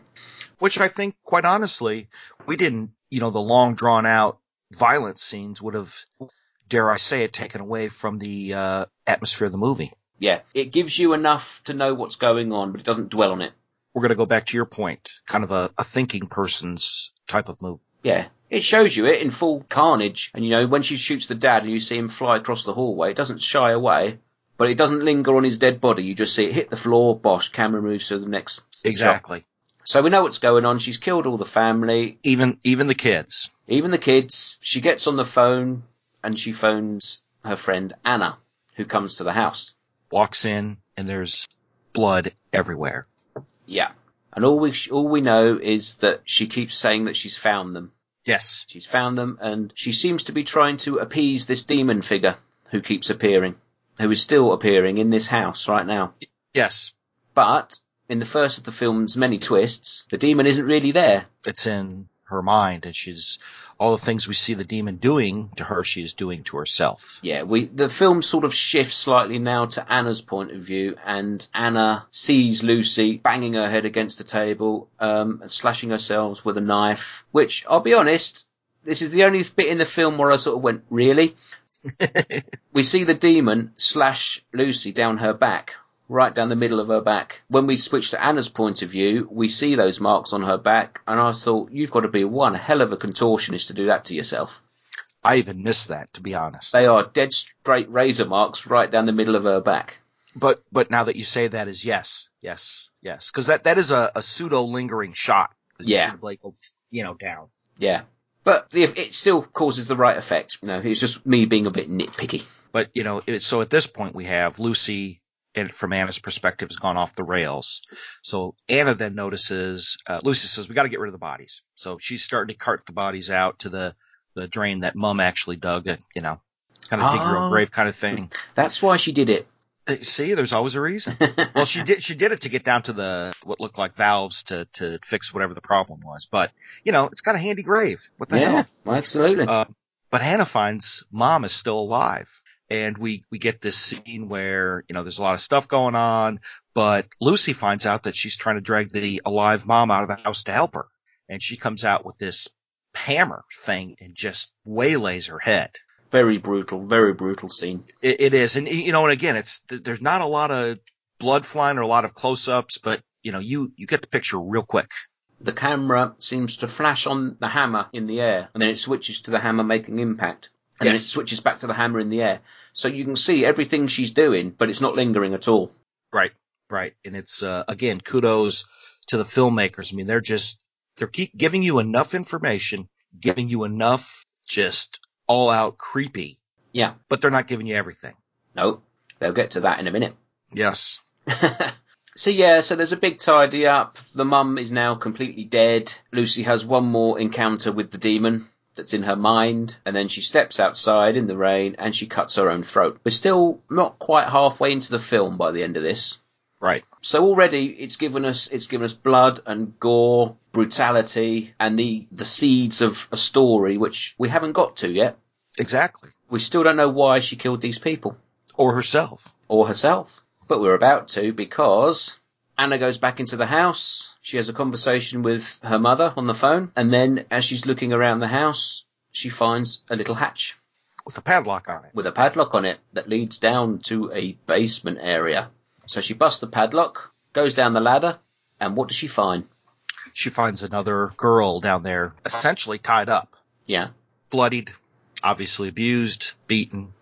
Which I think, quite honestly, we didn't, you know, the long drawn out violent scenes would have, dare I say it, taken away from the, uh, atmosphere of the movie. Yeah, it gives you enough to know what's going on, but it doesn't dwell on it. We're going to go back to your point, kind of a, a thinking person's type of movie. Yeah, it shows you it in full carnage. And you know, when she shoots the dad and you see him fly across the hallway, it doesn't shy away, but it doesn't linger on his dead body. You just see it hit the floor, bosh, camera moves to the next shot. Exactly. So we know what's going on. She's killed all the family. Even, even the kids. even the kids. She gets on the phone and she phones her friend Anna, who comes to the house. Walks in and there's blood everywhere. Yeah. And all we all we know is that she keeps saying that she's found them. Yes. She's found them, and she seems to be trying to appease this demon figure who keeps appearing, who is still appearing in this house right now. Yes. But in the first of the film's many twists, the demon isn't really there. It's in her mind and she's, all the things we see the demon doing to her, she is doing to herself. Yeah, we the film sort of shifts slightly now to Anna's point of view, and Anna sees Lucy banging her head against the table, um, and slashing herself with a knife. Which I'll be honest, this is the only bit in the film where I sort of went, really. we see the demon slash Lucy down her back right down the middle of her back. When we switch to Anna's point of view, we see those marks on her back, and I thought, you've got to be one hell of a contortionist to do that to yourself. I even missed that, to be honest. They are dead straight razor marks right down the middle of her back. But but now that you say that is yes, yes, yes, because that that is a, a pseudo lingering shot. Yeah. blade you know, down. Yeah. But if it still causes the right effect, you know, it's just me being a bit nitpicky. But you know, so at this point we have Lucy, and from Anna's perspective, has gone off the rails. So Anna then notices uh, Lucy says, "We got to get rid of the bodies." So she's starting to cart the bodies out to the the drain that Mum actually dug. It, you know, kind of dig your Oh. own grave kind of thing. That's why she did it. Uh, See, there's always a reason. well, she did. She did it to get down to the what looked like valves to to fix whatever the problem was. But you know, it's got a handy grave. What the yeah, hell? absolutely. Uh, but Anna finds mom is still alive. And we, we get this scene where, you know, there's a lot of stuff going on, but Lucy finds out that she's trying to drag the alive mom out of the house to help her. And she comes out with this hammer thing and just waylays her head. very brutal, very brutal scene. It, it is. And, you know, and again, it's, there's not a lot of blood flying or a lot of close-ups, but, you know, you, you get the picture real quick. The camera seems to flash on the hammer in the air, and then it switches to the hammer making impact. And then it switches back to the hammer in the air. So you can see everything she's doing, but it's not lingering at all. Right, right. And it's, uh, again, kudos to the filmmakers. I mean, they're just, they're keep giving you enough information, giving you enough just all out creepy, Yeah. but they're not giving you everything. No, they'll get to that in a minute. Yes. so yeah, so there's a big tidy up. The mum is now completely dead. Lucy has one more encounter with the demon that's in her mind, and then she steps outside in the rain and she cuts her own throat. We're still not quite halfway into the film by the end of this. Right. So already it's given us it's given us blood and gore, brutality, and the the seeds of a story which we haven't got to yet. Exactly. We still don't know why she killed these people Or herself. or herself. But we're about to because Anna goes back into the house. She has a conversation with her mother on the phone. And then as she's looking around the house, she finds a little hatch With a padlock on it. with a padlock on it that leads down to a basement area. So she busts the padlock, goes down the ladder, and what does she find? She finds another girl down there, essentially tied up, Yeah. bloodied, obviously abused, beaten.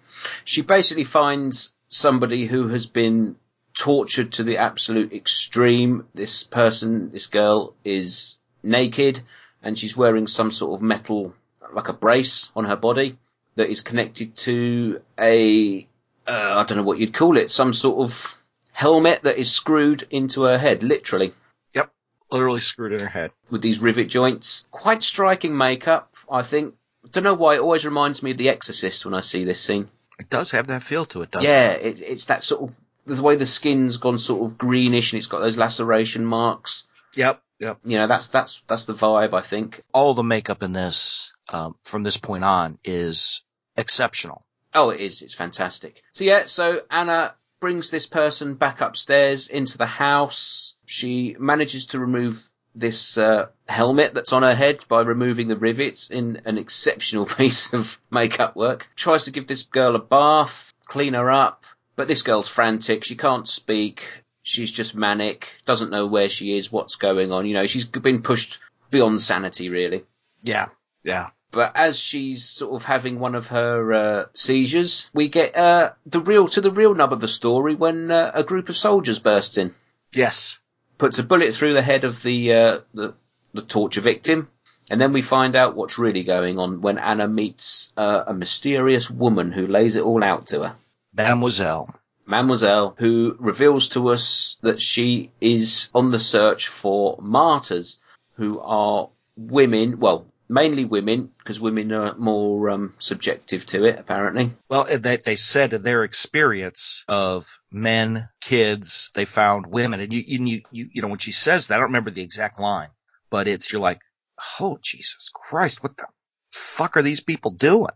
She basically finds somebody who has been tortured to the absolute extreme. This person, this girl, is naked and she's wearing some sort of metal, like a brace on her body that is connected to a, uh, I don't know what you'd call it, some sort of helmet that is screwed into her head, literally, Yep. Literally screwed in her head. with these rivet joints. Quite striking makeup, I think. Don't know why, it always reminds me of The Exorcist when I see this scene. It does have that feel to it, doesn't yeah, it? it, it's that sort of the way the skin's gone sort of greenish and it's got those laceration marks. Yep. Yep. You know, that's that's that's the vibe I think. All the makeup in this, um, from this point on is exceptional. Oh, it is. It's fantastic. So yeah, so Anna brings this person back upstairs into the house. She manages to remove this uh, helmet that's on her head by removing the rivets in an exceptional piece of makeup work. Tries to give this girl a bath, clean her up, but this girl's frantic. She can't speak. She's just manic. Doesn't know where she is, what's going on. You know, she's been pushed beyond sanity, really. Yeah. Yeah. But as she's sort of having one of her uh, seizures, we get uh, the real to the real nub of the story when uh, a group of soldiers bursts in, Yes. puts a bullet through the head of the uh, the, the torture victim, and then we find out what's really going on when Anna meets uh, a mysterious woman who lays it all out to her. Mademoiselle. Mademoiselle, who reveals to us that she is on the search for martyrs who are women, well, mainly women, because women are more um, subjective to it, apparently. Well, they, they said in their experience of men, kids, they found women, and you, you, you, you know, when she says that, I don't remember the exact line, but it's, you're like, oh, Jesus Christ, what the fuck are these people doing?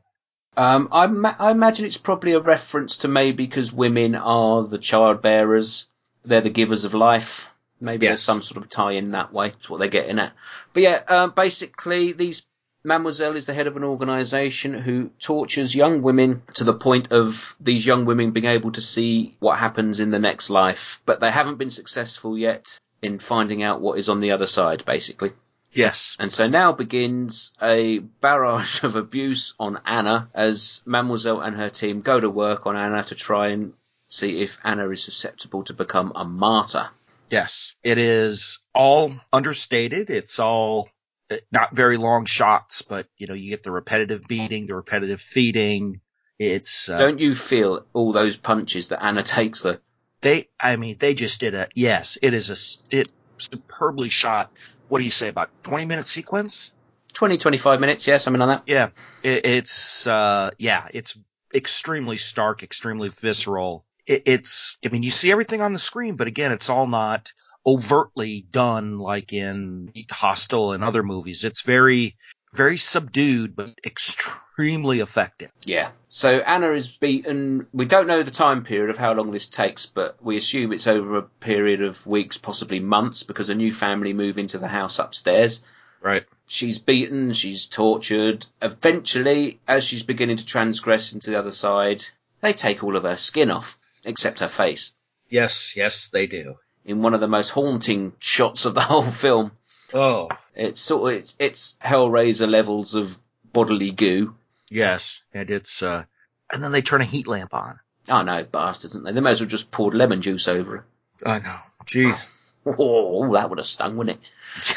Um, I, ma- I imagine it's probably a reference to maybe because women are the child bearers, they're the givers of life. Maybe there's some sort of tie in that way. That's what they're getting at. But yeah, uh, basically these Mademoiselle is the head of an organization who tortures young women to the point of these young women being able to see what happens in the next life, but they haven't been successful yet in finding out what is on the other side, basically. Yes. And so now begins a barrage of abuse on Anna as Mademoiselle and her team go to work on Anna to try and see if Anna is susceptible to become a martyr. Yes. It is all understated. It's all uh, not very long shots, but you know, you get the repetitive beating, the repetitive feeding. It's, uh, Don't you feel all those punches that Anna takes though? they, I mean, they just did a, yes, it is a it superbly shot. What do you say about 20 minute sequence? 20, 25 minutes, yeah, something like that. Yeah. It, it's, uh, yeah, it's extremely stark, extremely visceral. It, it's, I mean, you see everything on the screen, but again, it's all not overtly done like in Hostel and other movies. It's very, very subdued, but extremely effective. Yeah. So Anna is beaten. We don't know the time period of how long this takes, but we assume it's over a period of weeks, possibly months, because a new family move into the house upstairs. Right. She's beaten, she's tortured. Eventually, as she's beginning to transgress into the other side, they take all of her skin off, except her face, Yes, yes, they do. in one of the most haunting shots of the whole film. Oh. It's sort of, it's, it's Hellraiser levels of bodily goo. Yes. And it's, uh, and then they turn a heat lamp on. Oh no, bastards, they? They may as well just poured lemon juice over it. I know. Jeez. Oh, that would have stung, wouldn't it?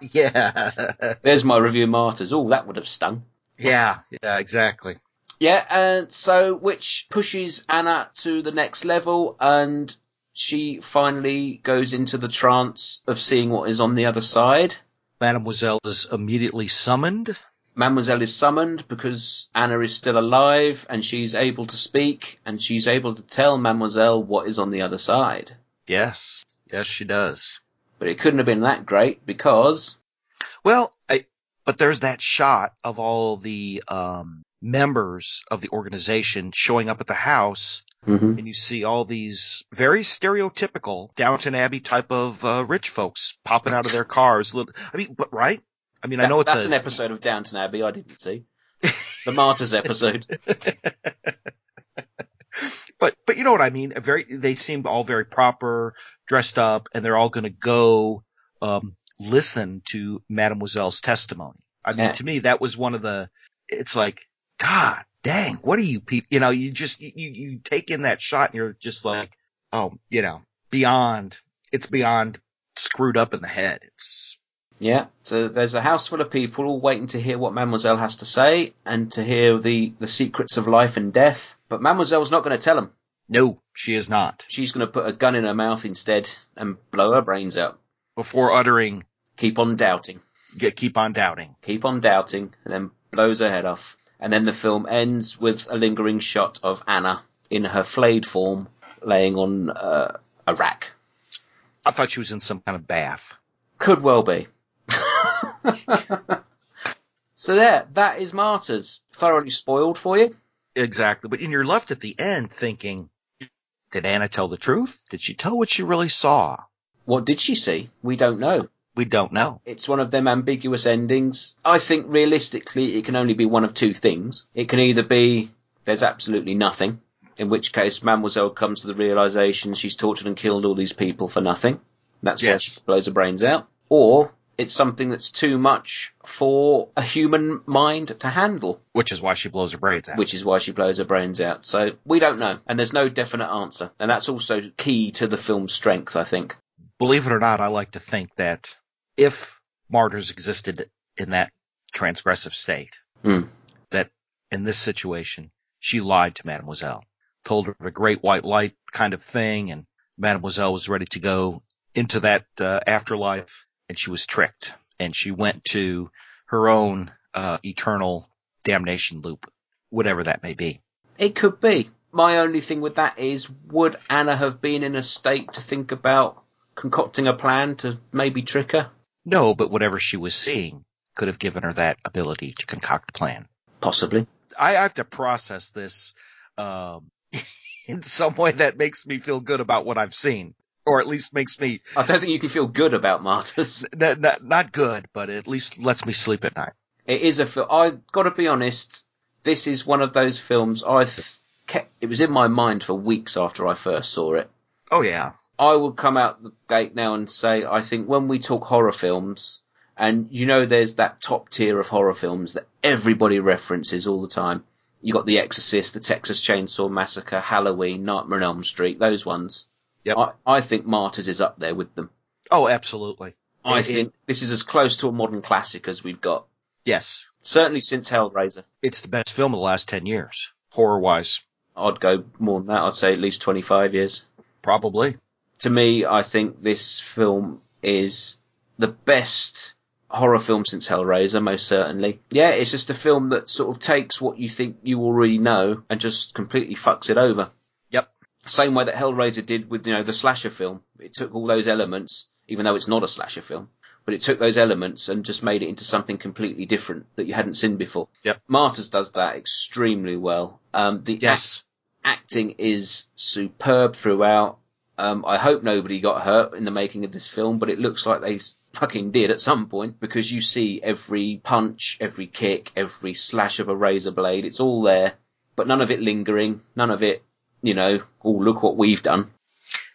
Yeah. There's my review of Martyrs. Oh, that would have stung. yeah. Yeah, exactly. Yeah, and so which pushes Anna to the next level, and she finally goes into the trance of seeing what is on the other side. Mademoiselle is immediately summoned. Mademoiselle is summoned because Anna is still alive, and she's able to speak, and she's able to tell Mademoiselle what is on the other side. Yes. Yes, she does. But it couldn't have been that great because Well, I, but there's that shot of all the um, members of the organization showing up at the house, and you see all these very stereotypical Downton Abbey type of uh, rich folks popping out of their cars. Little- I mean, but right? I mean, I know it's that's a, an episode of Downton Abbey I didn't see. the Martyrs episode. but but you know what I mean. A very they seemed all very proper, dressed up, and they're all going to go um, listen to Mademoiselle's testimony. I mean, Yes. to me, that was one of the. It's like, God dang, what are you people? You know, you just you you take in that shot, and you're just like, oh, you know, beyond. It's beyond screwed up in the head. It's Yeah, so there's a house full of people all waiting to hear what Mademoiselle has to say and to hear the, the secrets of life and death. But Mademoiselle's not going to tell them. no, she is not. She's going to put a gun in her mouth instead and blow her brains out. Before uttering, Keep on doubting. get, keep on doubting. Keep on doubting, and then blows her head off. And then the film ends with a lingering shot of Anna in her flayed form laying on uh, a rack. I thought she was in some kind of bath. Could well be. so there, that is Martyrs. Thoroughly spoiled for you. Exactly. But you're left at the end thinking, did Anna tell the truth? Did she tell what she really saw? What did she see? We don't know. We don't know. It's one of them ambiguous endings. I think realistically it can only be one of two things. It can either be there's absolutely nothing, in which case Mademoiselle comes to the realization she's tortured and killed all these people for nothing. That's why Yes. she blows her brains out. Or it's something that's too much for a human mind to handle, Which is why she blows her braids out. which is why she blows her brains out. So we don't know. And there's no definite answer. And that's also key to the film's strength, I think. Believe it or not, I like to think that if martyrs existed in that transgressive state, Hmm. that in this situation, she lied to Mademoiselle, told her of a great white light kind of thing, and Mademoiselle was ready to go into that uh, afterlife, and she was tricked, and she went to her own uh, eternal damnation loop, whatever that may be. It could be. My only thing with that is, would Anna have been in a state to think about concocting a plan to maybe trick her? No, but whatever she was seeing could have given her that ability to concoct a plan. Possibly. I have to process this um, in some way that makes me feel good about what I've seen, or at least makes me I don't think you can feel good about Martyrs. n- n- not good, but at least lets me sleep at night. It is a film. I've got to be honest. This is one of those films I've kept. It was in my mind for weeks after I first saw it. Oh yeah. I will come out the gate now and say I think when we talk horror films, and you know there's that top tier of horror films that everybody references all the time. You got The Exorcist, The Texas Chainsaw Massacre, Halloween, Nightmare on Elm Street, those ones. Yep. I, I think Martyrs is up there with them. Oh, absolutely. I It- think this is as close to a modern classic as we've got. Yes. Certainly since Hellraiser. It's the best film of the last 10 years. Horror wise. I'd go more than that. I'd say at least 25 years. Probably. To me, I think this film is the best horror film since Hellraiser, most certainly. Yeah, it's just a film that sort of takes what you think you already know and just completely fucks it over. Yep. Same way that Hellraiser did with, you know, the slasher film. It took all those elements, even though it's not a slasher film, but it took those elements and just made it into something completely different that you hadn't seen before. Yep. Martyrs does that extremely well. Um, the Yes. Acting is superb throughout. Um, I hope nobody got hurt in the making of this film, but it looks like they fucking did at some point because you see every punch, every kick, every slash of a razor blade. It's all there, but none of it lingering, none of it, you know, oh, look what we've done.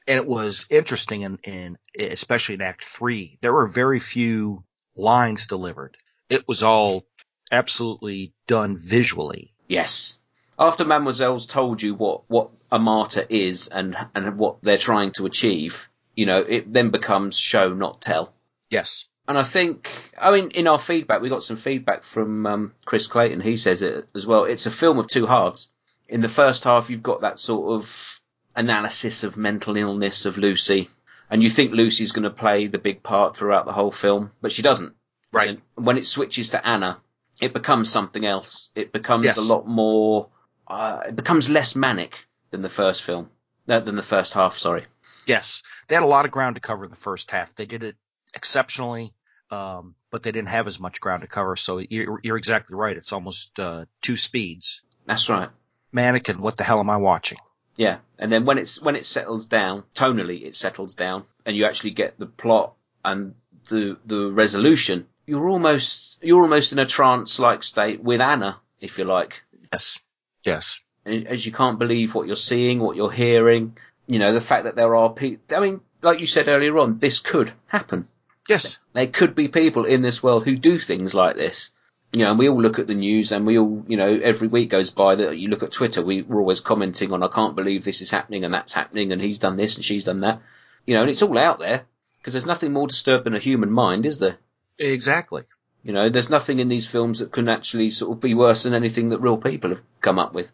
And it was interesting in, in, especially in Act 3, there were very few lines delivered. It was all absolutely done visually. Yes. After Mademoiselle's told you what, what a martyr is and, and what they're trying to achieve, you know, it then becomes show, not tell. Yes. And I think, I mean, in our feedback, we got some feedback from um, Chris Clayton. He says it as well. It's a film of two halves. In the first half, you've got that sort of analysis of mental illness of Lucy, and you think Lucy's going to play the big part throughout the whole film, but she doesn't. Right. And when it switches to Anna, it becomes something else. It becomes Yes. a lot more. Uh, it becomes less manic than the first film, no, than the first half. Sorry. Yes. They had a lot of ground to cover in the first half. They did it exceptionally, um, but they didn't have as much ground to cover. So you're, you're exactly right. It's almost, uh, two speeds. That's right. Mannequin, what the hell am I watching? Yeah, and then when it's when it settles down, tonally it settles down, and you actually get the plot and the the resolution. You're almost you're almost in a trance like state with Anna, if you like, Yes. Yes. as you can't believe what you're seeing, what you're hearing. You know, the fact that there are people. I mean, like you said earlier on, this could happen. Yes. There could be people in this world who do things like this. You know, and we all look at the news and we all, you know, every week goes by that you look at Twitter, we, we're always commenting on, I can't believe this is happening and that's happening and he's done this and she's done that. You know, and it's all out there because there's nothing more disturbing than a human mind, is there? Exactly. You know, there's nothing in these films that can actually sort of be worse than anything that real people have come up with.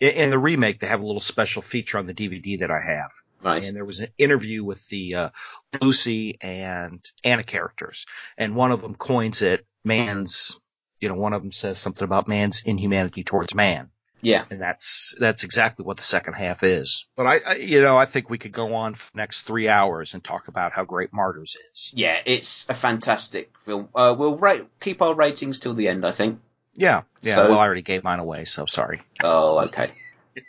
In, in the remake, they have a little special feature on the DVD that I have. Right. And there was an interview with the uh, Lucy and Anna characters, and one of them coins it man's. You know, one of them says something about man's inhumanity towards man, Yeah. and that's that's exactly what the second half is. But I, I you know, I think we could go on for the next three hours and talk about how great Martyrs is. Yeah, it's a fantastic film. Uh, we'll rate, keep our ratings till the end, I think. Yeah, yeah. So- well, I already gave mine away, so sorry. Oh, okay.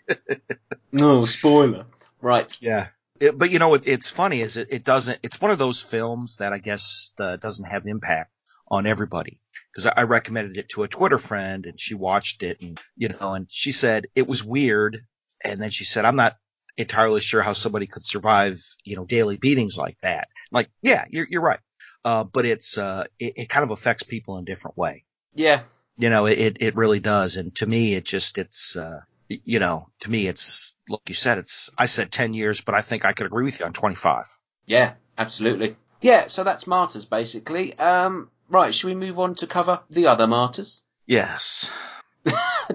no, spoiler. Right. Yeah. It, but you know, it, it's funny is it, it doesn't, it's one of those films that I guess uh, doesn't have impact on everybody. Cause I, I recommended it to a Twitter friend and she watched it and, you know, and she said it was weird. And then she said, I'm not entirely sure how somebody could survive, you know, daily beatings like that. Like, yeah, you're, you're right. Uh, but it's, uh, it, it kind of affects people in a different way. Yeah. You know, it, it really does. And to me, it just, it's, uh, you know, to me, it's, like you said, it's, I said 10 years, but I think I could agree with you on 25. Yeah, absolutely. Yeah, so that's Martyrs, basically. Um, right, should we move on to cover the other Martyrs? Yes.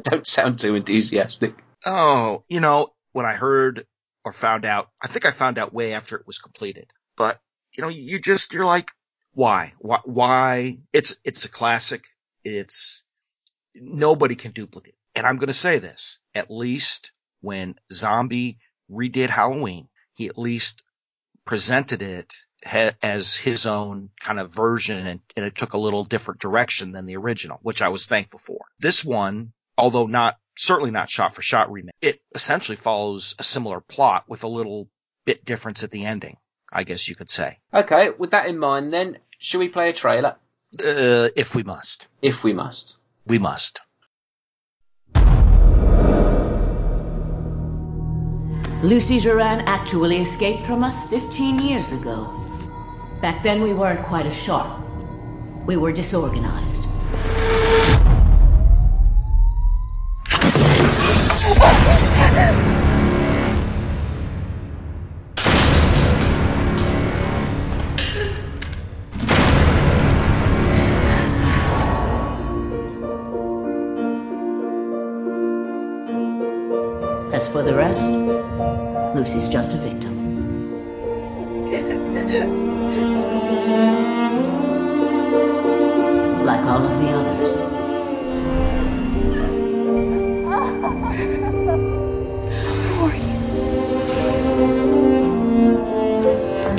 Don't sound too enthusiastic. Oh, you know, when I heard or found out, I think I found out way after it was completed, but you know, you just, you're like, why? Why, why? It's, it's a classic. It's, nobody can duplicate. And I'm going to say this, at least when Zombie redid Halloween, he at least presented it ha- as his own kind of version and, and it took a little different direction than the original, which I was thankful for. This one, although not, certainly not shot for shot remake, it essentially follows a similar plot with a little bit difference at the ending, I guess you could say. Okay, with that in mind, then, should we play a trailer? Uh, if we must, if we must. we must. Lucy Duran actually escaped from us 15 years ago. Back then, we weren't quite as sharp. We were disorganized. As for the rest, Lucy's just a victim. Of the others.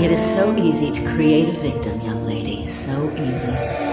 It is so easy to create a victim, young lady. So easy.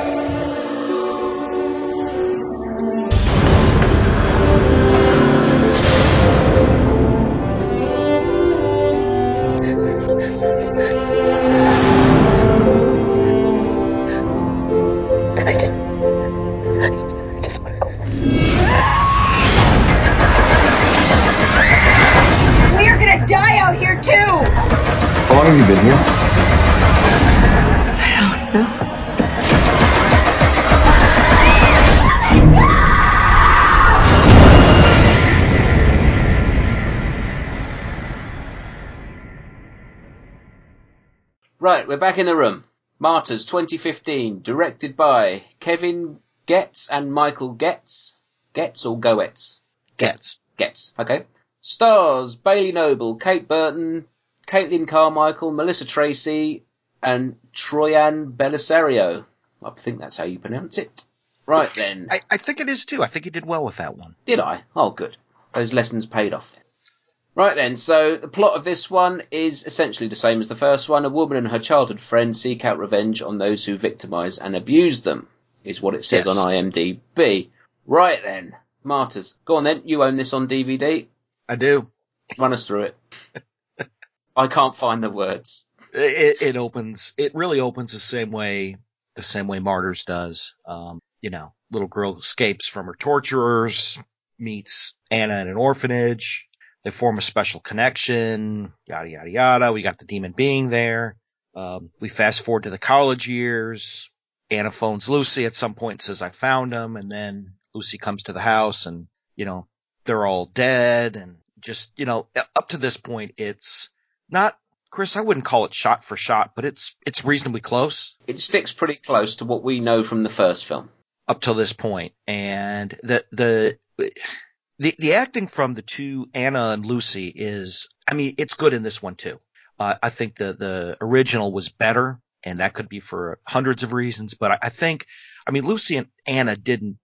We're back in the room. Martyrs 2015, directed by Kevin Getz and Michael Getz. Getz or Goetz? Gets. Getz, okay. Stars Bailey Noble, Kate Burton, Caitlin Carmichael, Melissa Tracy, and Troian Bellisario. I think that's how you pronounce it. Right then. I, I think it is too. I think he did well with that one. Did I? Oh, good. Those lessons paid off. Right then, so the plot of this one is essentially the same as the first one. A woman and her childhood friend seek out revenge on those who victimise and abuse them, is what it says Yes. on IMDb. Right then, Martyrs. Go on then, you own this on DVD. I do. Run us through it. I can't find the words. It, it opens. It really opens the same way. The same way Martyrs does. Um, you know, little girl escapes from her torturers, meets Anna in an orphanage. They form a special connection. Yada yada yada. We got the demon being there. Um, we fast forward to the college years. Anna phones Lucy at some point and says, I found him. And then Lucy comes to the house and, you know, they're all dead and just, you know, up to this point, it's not, Chris, I wouldn't call it shot for shot, but it's, it's reasonably close It sticks pretty close to what we know from the first film. up till this point. And the, the, the, the acting from the two, Anna and Lucy is, I mean, it's good in this one too. Uh, I think the, the original was better and that could be for hundreds of reasons, but I, I think, I mean, Lucy and Anna didn't,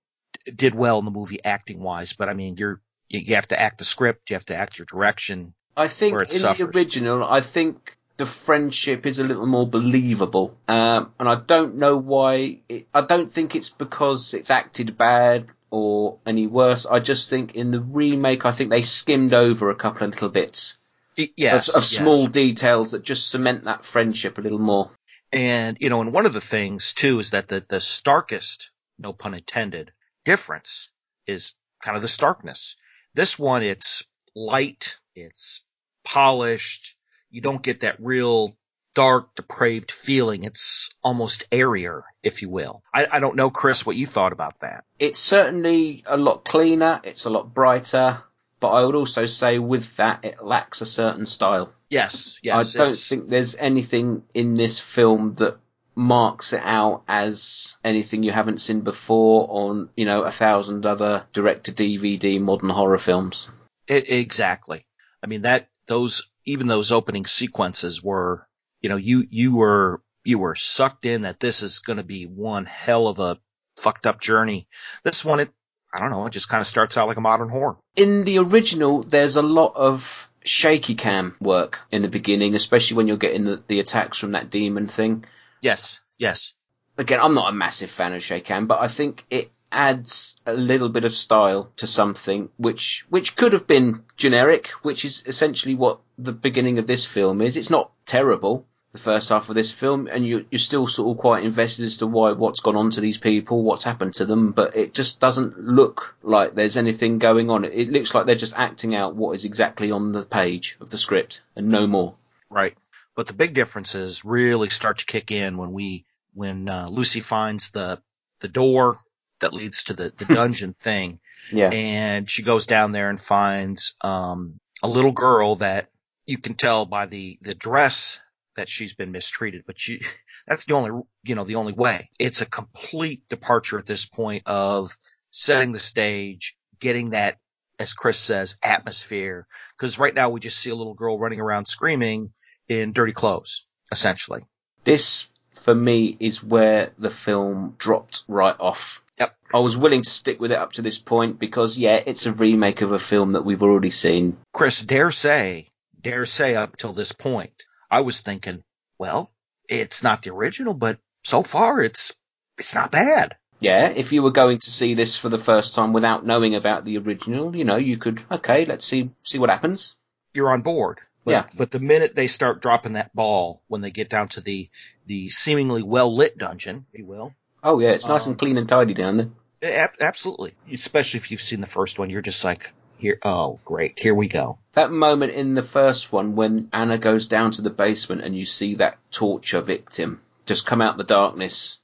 did well in the movie acting wise, but I mean, you're, you you have to act the script, you have to act your direction. I think in it the original, I think the friendship is a little more believable, um, and I don't know why. It, I don't think it's because it's acted bad or any worse. I just think in the remake, I think they skimmed over a couple of little bits Yes. of, of yes. small details that just cement that friendship a little more. And, you know, and one of the things too is that the, the starkest, no pun intended, difference is kind of the starkness. This one, it's light, it's polished, you don't get that real dark, depraved feeling. It's almost airier, if you will. I, I don't know, Chris, what you thought about that. It's certainly a lot cleaner. It's a lot brighter. But I would also say with that, it lacks a certain style. Yes, yes. I don't it's- think there's anything in this film that marks it out as anything you haven't seen before on, you know, a thousand other direct to DVD modern horror films. It, exactly. I mean that those even those opening sequences were, you know, you you were you were sucked in that this is going to be one hell of a fucked up journey. This one, it I don't know, it just kind of starts out like a modern horror. In the original, there's a lot of shaky cam work in the beginning, especially when you're getting the, the attacks from that demon thing. Yes, yes, Again, I'm not a massive fan of shaky cam, but I think it adds a little bit of style to something which which could have been generic, which is essentially what the beginning of this film is. It's not terrible. The first half of this film, and you, you're still sort of quite invested as to why what's gone on to these people, what's happened to them, but it just doesn't look like there's anything going on. It, it looks like they're just acting out what is exactly on the page of the script and no more. Right. But the big differences really start to kick in when we when uh, Lucy finds the the door that leads to the, the dungeon thing, Yeah. and she goes down there and finds um, a little girl that you can tell by the the dress that she's been mistreated. But she that's the only you know the only way. It's a complete departure at this point of setting the stage, getting that as Chris says atmosphere. Because right now we just see a little girl running around screaming in dirty clothes, essentially. This, for me, is where the film dropped right off. Yep. I was willing to stick with it up to this point because, yeah, it's a remake of a film that we've already seen. Chris, dare say, dare say up till this point, I was thinking, well, it's not the original, but so far it's it's not bad. Yeah, if you were going to see this for the first time without knowing about the original, you know, you could, okay, let's see see what happens. You're on board. But, Yeah. But the minute they start dropping that ball, when they get down to the the seemingly well lit dungeon, if you will, Oh yeah, it's nice Um, and clean and tidy down there. ab- absolutely. Especially if you've seen the first one, you're just like, here, oh great, here we go. That moment in the first one when Anna goes down to the basement and you see that torture victim just come out the darkness.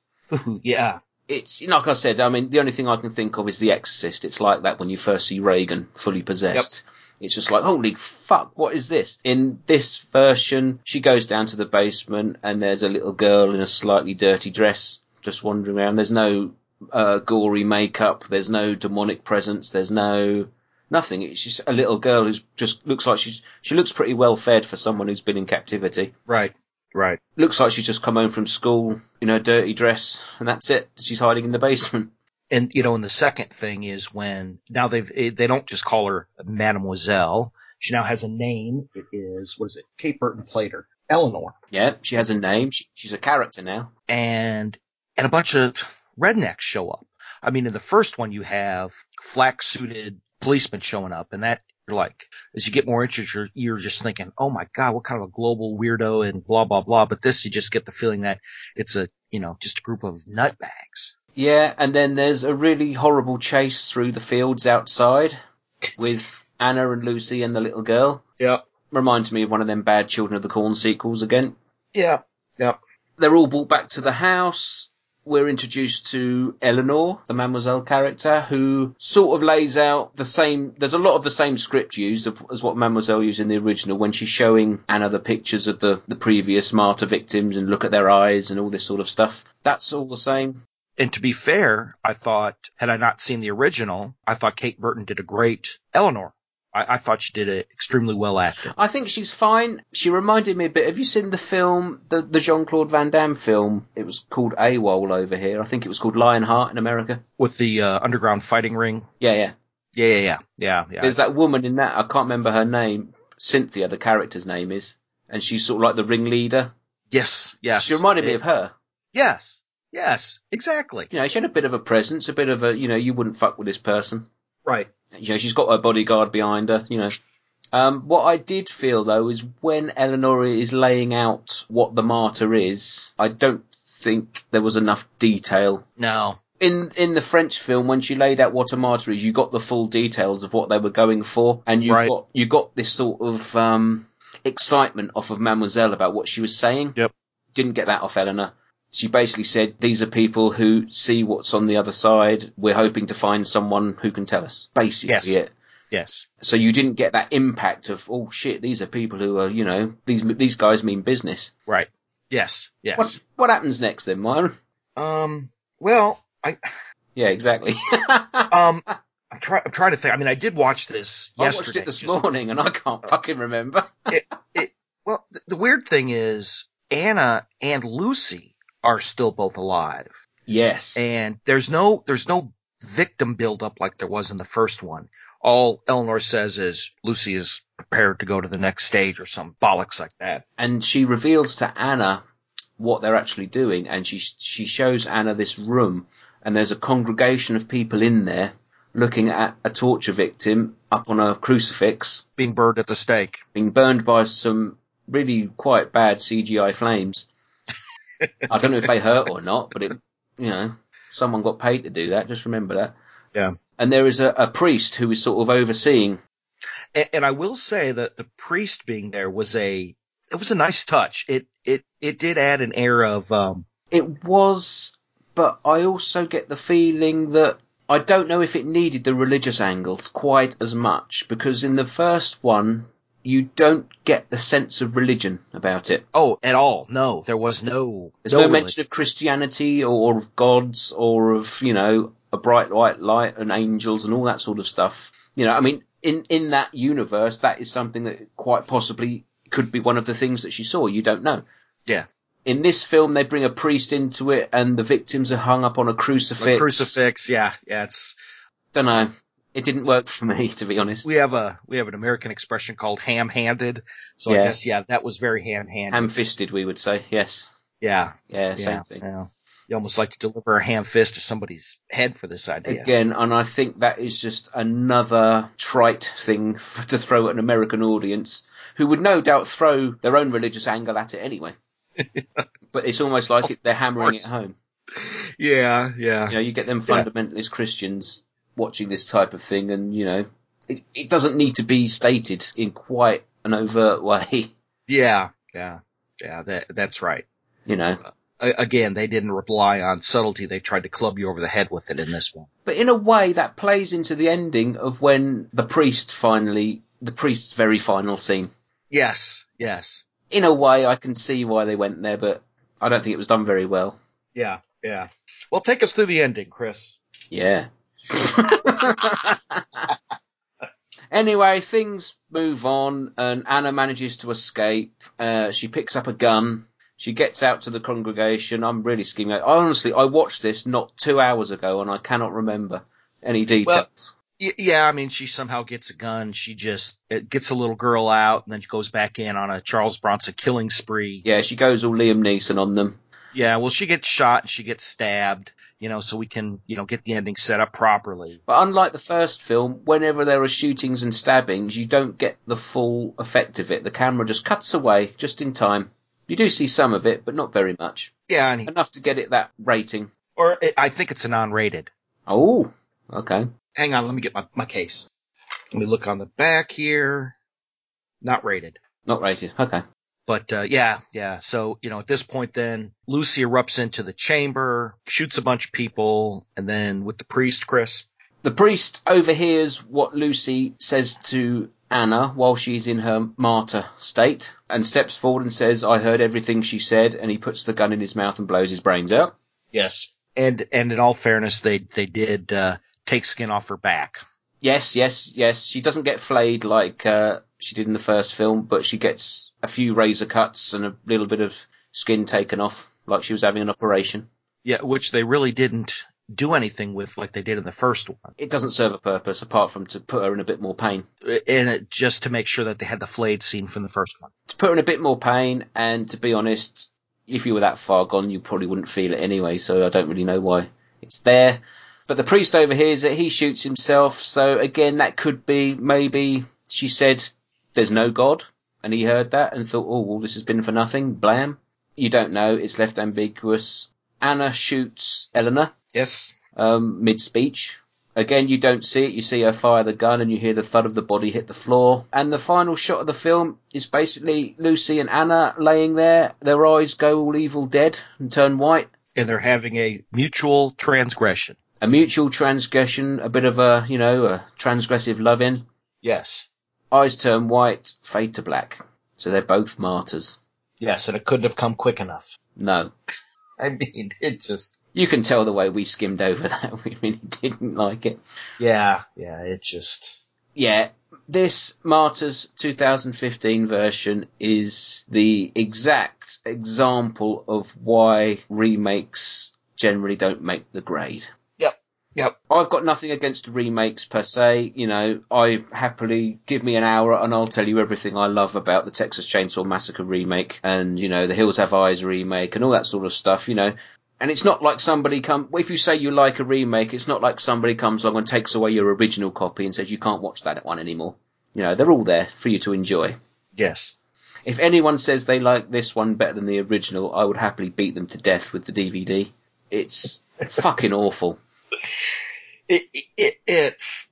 yeah, It's like I said. I mean, the only thing I can think of is The Exorcist. It's like that when you first see Regan fully possessed. It's just like, holy fuck, what is this? In this version, she goes down to the basement and there's a little girl in a slightly dirty dress just wandering around. There's no uh, gory makeup. There's no demonic presence. There's no nothing. It's just a little girl who's just looks like she's she looks pretty well fed for someone who's been in captivity. right, right. Looks like she's just come home from school in her dirty dress, and that's it. She's hiding in the basement. And you know, and the second thing is when now they've eh, they don't just call her Mademoiselle. She now has a name. It is what is it? Kate Burton played her, Eleanor, Yeah, she has a name. She, she's a character now. and and a bunch of rednecks show up. I mean, in the first one, you have flak suited policemen showing up, and that you're like, as you get more interested, you're, you're just thinking, oh my god, what kind of a global weirdo and blah blah blah. But this, you just get the feeling that it's a you know just a group of nutbags. Yeah, and then there's a really horrible chase through the fields outside with Anna and Lucy and the little girl. Yeah, Reminds me of one of them bad Children of the Corn sequels again. Yeah. yeah. They're all brought back to the house. We're introduced to Eleanor, the Mademoiselle character, who sort of lays out the same. There's a lot of the same script used as what Mademoiselle used in the original when she's showing Anna the pictures of the, the previous martyr victims and look at their eyes and all this sort of stuff. That's all the same. And to be fair, I thought, had I not seen the original, I thought Kate Burton did a great Eleanor. I, I thought she did it extremely well acted. I think she's fine. She reminded me a bit. Have you seen the film, the, the Jean Claude Van Damme film? It was called AWOL over here. I think it was called Lionheart in America. With the uh, underground fighting ring. Yeah, yeah. Yeah, yeah, yeah. Yeah, yeah. There's that woman in that. I can't remember her name. Cynthia, the character's name is, and she's sort of like the ringleader. yes, yes. She reminded me of her. Yes, yes, exactly. You know, she had a bit of a presence, a bit of a, you know, you wouldn't fuck with this person. Right. You know, she's got her bodyguard behind her, you know. Um, what I did feel though is when Eleanor is laying out what the martyr is, I don't think there was enough detail. No. In in the French film, when she laid out what a martyr is, you got the full details of what they were going for, and you Right. got you got this sort of um, excitement off of Mademoiselle about what she was saying. Yep. Didn't get that off Eleanor. She basically said, "These are people who see what's on the other side. We're hoping to find someone who can tell us." Basically, Yes. it. Yes. So you didn't get that impact of, "Oh shit, these are people who are, you know, these these guys mean business." Right. Yes. Yes. What what happens next then, Myron? Um. Well, I Yeah, exactly. um. I'm trying. I'm trying to think. I mean, I did watch this I watched it this morning and I can't fucking remember. Well, th- the weird thing is Anna and Lucy are still both alive. yes. and there's no there's no victim buildup like there was in the first one. All Eleanor says is Lucy is prepared to go to the next stage or some bollocks like that. and she reveals to Anna what they're actually doing, and she she shows Anna this room, and there's a congregation of people in there looking at a torture victim up on a crucifix Being burned at the stake. being burned by some really quite bad CGI flames. I don't know if they hurt or not, but it, you know, someone got paid to do that. Just remember that. Yeah. And there is a, a priest who is sort of overseeing. And, and I will say that the priest being there was a it was a nice touch. It it it did add an air of um It was, but I also get the feeling that I don't know if it needed the religious angles quite as much because in the first one you don't get the sense of religion about it. oh at all. No, there was no There's no, really- mention of Christianity or of gods or of, you know, a bright white light and angels and all that sort of stuff. You know, I mean, in, in that universe, that is something that quite possibly could be one of the things that she saw. You don't know. Yeah. In this film, they bring a priest into it and the victims are hung up on a crucifix. a crucifix. Yeah, yeah. It's Don't know. It didn't work for me, to be honest. we have a we have an American expression called ham-handed. So I Yeah. guess yeah, that was very ham-handed. Ham-fisted, we would say. Yes. yeah, Yeah, same yeah, thing. yeah. You almost like to deliver a ham fist to somebody's head for this idea. Again, and I think that is just another trite thing f to throw at an American audience who would no doubt throw their own religious angle at it anyway. but it's almost like it, they're hammering it home. Yeah, yeah. You know, you get them fundamentalist Christians watching this type of thing, and you know, it, it doesn't need to be stated in quite an overt way. Yeah, yeah, yeah. That that's right. You know, A- again, they didn't rely on subtlety. They tried to club you over the head with it in this one. but in a way, that plays into the ending of when the priest finally, the priest's very final scene. Yes, yes. in a way, I can see why they went there, but I don't think it was done very well. Yeah, yeah. Well, take us through the ending, Chris. Yeah. anyway, things move on, and Anna manages to escape. Uh, she picks up a gun. She gets out to the congregation. I'm really scheming. Honestly, I watched this not two hours ago, and I cannot remember any details. Y- yeah, I mean, she somehow gets a gun. She just it gets a little girl out, and then she goes back in on a Charles Bronson killing spree. yeah, she goes all Liam Neeson on them. Yeah, well, she gets shot and she gets stabbed. You know, so we can you know get the ending set up properly. But unlike the first film, whenever there are shootings and stabbings, you don't get the full effect of it. The camera just cuts away just in time. You do see some of it, but not very much. Yeah, he, Enough to get it that rating. or it, I think it's a non-rated. Oh, okay. Hang on, let me get my my case. Let me look on the back here. Not rated. Not rated. Okay. But uh, yeah, yeah. So you know, at this point, then Lucy erupts into the chamber, shoots a bunch of people, and then with the priest, Chris. The priest overhears what Lucy says to Anna while she's in her martyr state and steps forward and says, I heard everything she said, and he puts the gun in his mouth and blows his brains out. Yes. And and in all fairness, they they did uh, take skin off her back. Yes, yes, yes. She doesn't get flayed like uh, she did in the first film, but she gets a few razor cuts and a little bit of skin taken off, like she was having an operation. Yeah, which they really didn't do anything with like they did in the first one. It doesn't serve a purpose apart from to put her in a bit more pain. And it, just to make sure that they had the flayed scene from the first one. To put her in a bit more pain, and to be honest, if you were that far gone, you probably wouldn't feel it anyway, so I don't really know why it's there. But the priest overhears it, he shoots himself, so again, that could be maybe she said there's no God, and he heard that and thought, oh, well, this has been for nothing, blam. You don't know, it's left ambiguous. Anna shoots Eleanor, Yes. um, mid speech. Again, you don't see it. You see her fire the gun and you hear the thud of the body hit the floor. And the final shot of the film is basically Lucy and Anna laying there. Their eyes go all evil dead and turn white. And they're having a mutual transgression. A mutual transgression, a bit of a, you know, a transgressive loving. Yes. Eyes turn white, fade to black. So they're both martyrs. Yes, and it couldn't have come quick enough. No. I mean, it just. You can tell the way we skimmed over that. We really didn't like it. Yeah, yeah, it just. yeah, this Martyrs 2015 version is the exact example of why remakes generally don't make the grade. Yep. I've got nothing against remakes per se. You know, I happily give me an hour and I'll tell you everything I love about the Texas Chainsaw Massacre remake and, you know, the Hills Have Eyes remake and all that sort of stuff, you know. And it's not like somebody come, if you say you like a remake, it's not like somebody comes along and takes away your original copy and says you can't watch that one anymore. You know, they're all there for you to enjoy. Yes. If anyone says they like this one better than the original, I would happily beat them to death with the DVD. It's fucking awful. It, it, it it's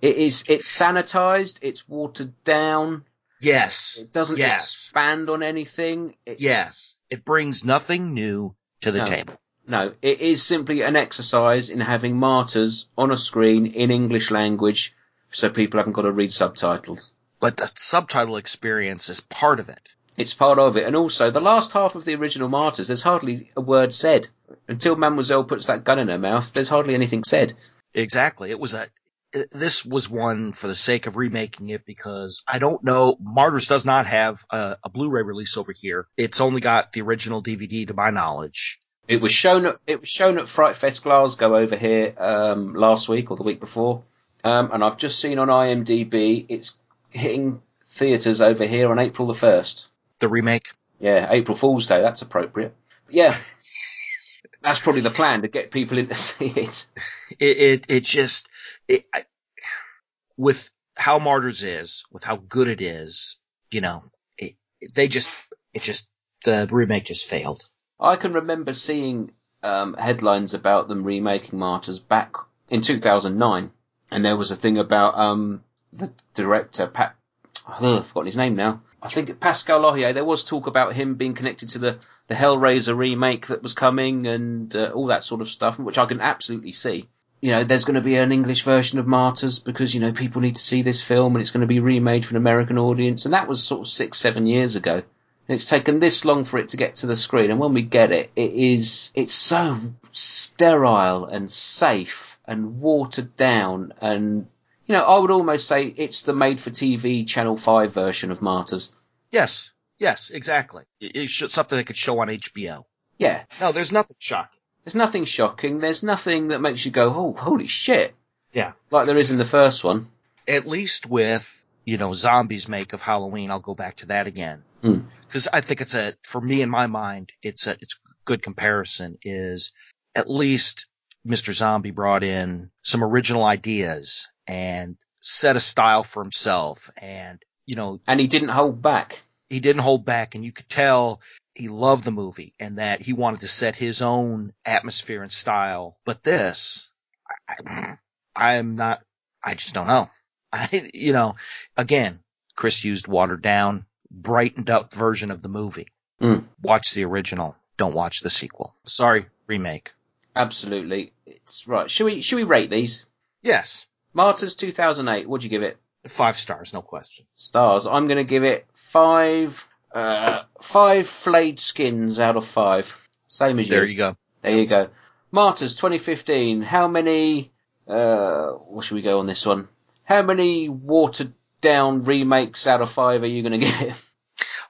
It is. It's sanitized. It's watered down. yes, It doesn't Yes. expand on anything. It, yes. It brings nothing new to the No. table. No, it is simply an exercise in having martyrs on a screen in English language, so people haven't got to read subtitles. But the subtitle experience is part of it. It's part of it, and also the last half of the original Martyrs, there's hardly a word said until Mademoiselle puts that gun in her mouth. There's hardly anything said. Exactly. It was a. it- This was one for the sake of remaking it because I don't know. Martyrs does not have a, a Blu-ray release over here. It's only got the original DVD to my knowledge. It was shown at it was shown at Fright Fest Glasgow over here um, last week or the week before, um, and I've just seen on IMDb it's hitting theatres over here on April the first. The remake. Yeah, April Fool's Day. That's appropriate. Yeah, that's probably the plan to get people in to see it. It it, it just it, I, with how Martyrs is, with how good it is, you know, it, they just it just the remake just failed. I can remember seeing um, headlines about them remaking Martyrs back in 2009, and there was a thing about um, the director Pat. Oh, I've forgotten his name now. I think Pascal Laugier. There was talk about him being connected to the the Hellraiser remake that was coming and uh, all that sort of stuff, which I can absolutely see. You know, there's going to be an English version of Martyrs because you know people need to see this film, and it's going to be remade for an American audience, and that was sort of six, seven years ago. And it's taken this long for it to get to the screen, and when we get it, it is it's so sterile and safe and watered down, and you know I would almost say it's the made-for-TV Channel Five version of Martyrs. Yes, yes, exactly. It, it should, something that could show on HBO. Yeah, No, there's nothing shocking. there's nothing shocking. There's nothing that makes you go, "Oh, holy shit!" Yeah. like there is in the first one. At least with you know zombies make of Halloween. I'll go back to that again Hmm. because I think it's a for me in my mind it's a it's a good comparison. Is at least Mr. Zombie brought in some original ideas and set a style for himself and you know And he didn't hold back. he didn't hold back and you could tell he loved the movie and that he wanted to set his own atmosphere and style. But this, I, I am not, I just don't know. I, you know, again, Chris used watered down, brightened up version of the movie. Mm. Watch the original. Don't watch the sequel. Sorry, remake. Absolutely, it's right. Should we should we rate these? Yes. Martyrs 2008. What'd you give it? Five stars, no question. stars. I'm going to give it five, uh, five flayed skins out of five. Same as you. There you go. There you go. Martyrs 2015. How many, uh, what should we go on this one? How many watered down remakes out of five are you going to give it?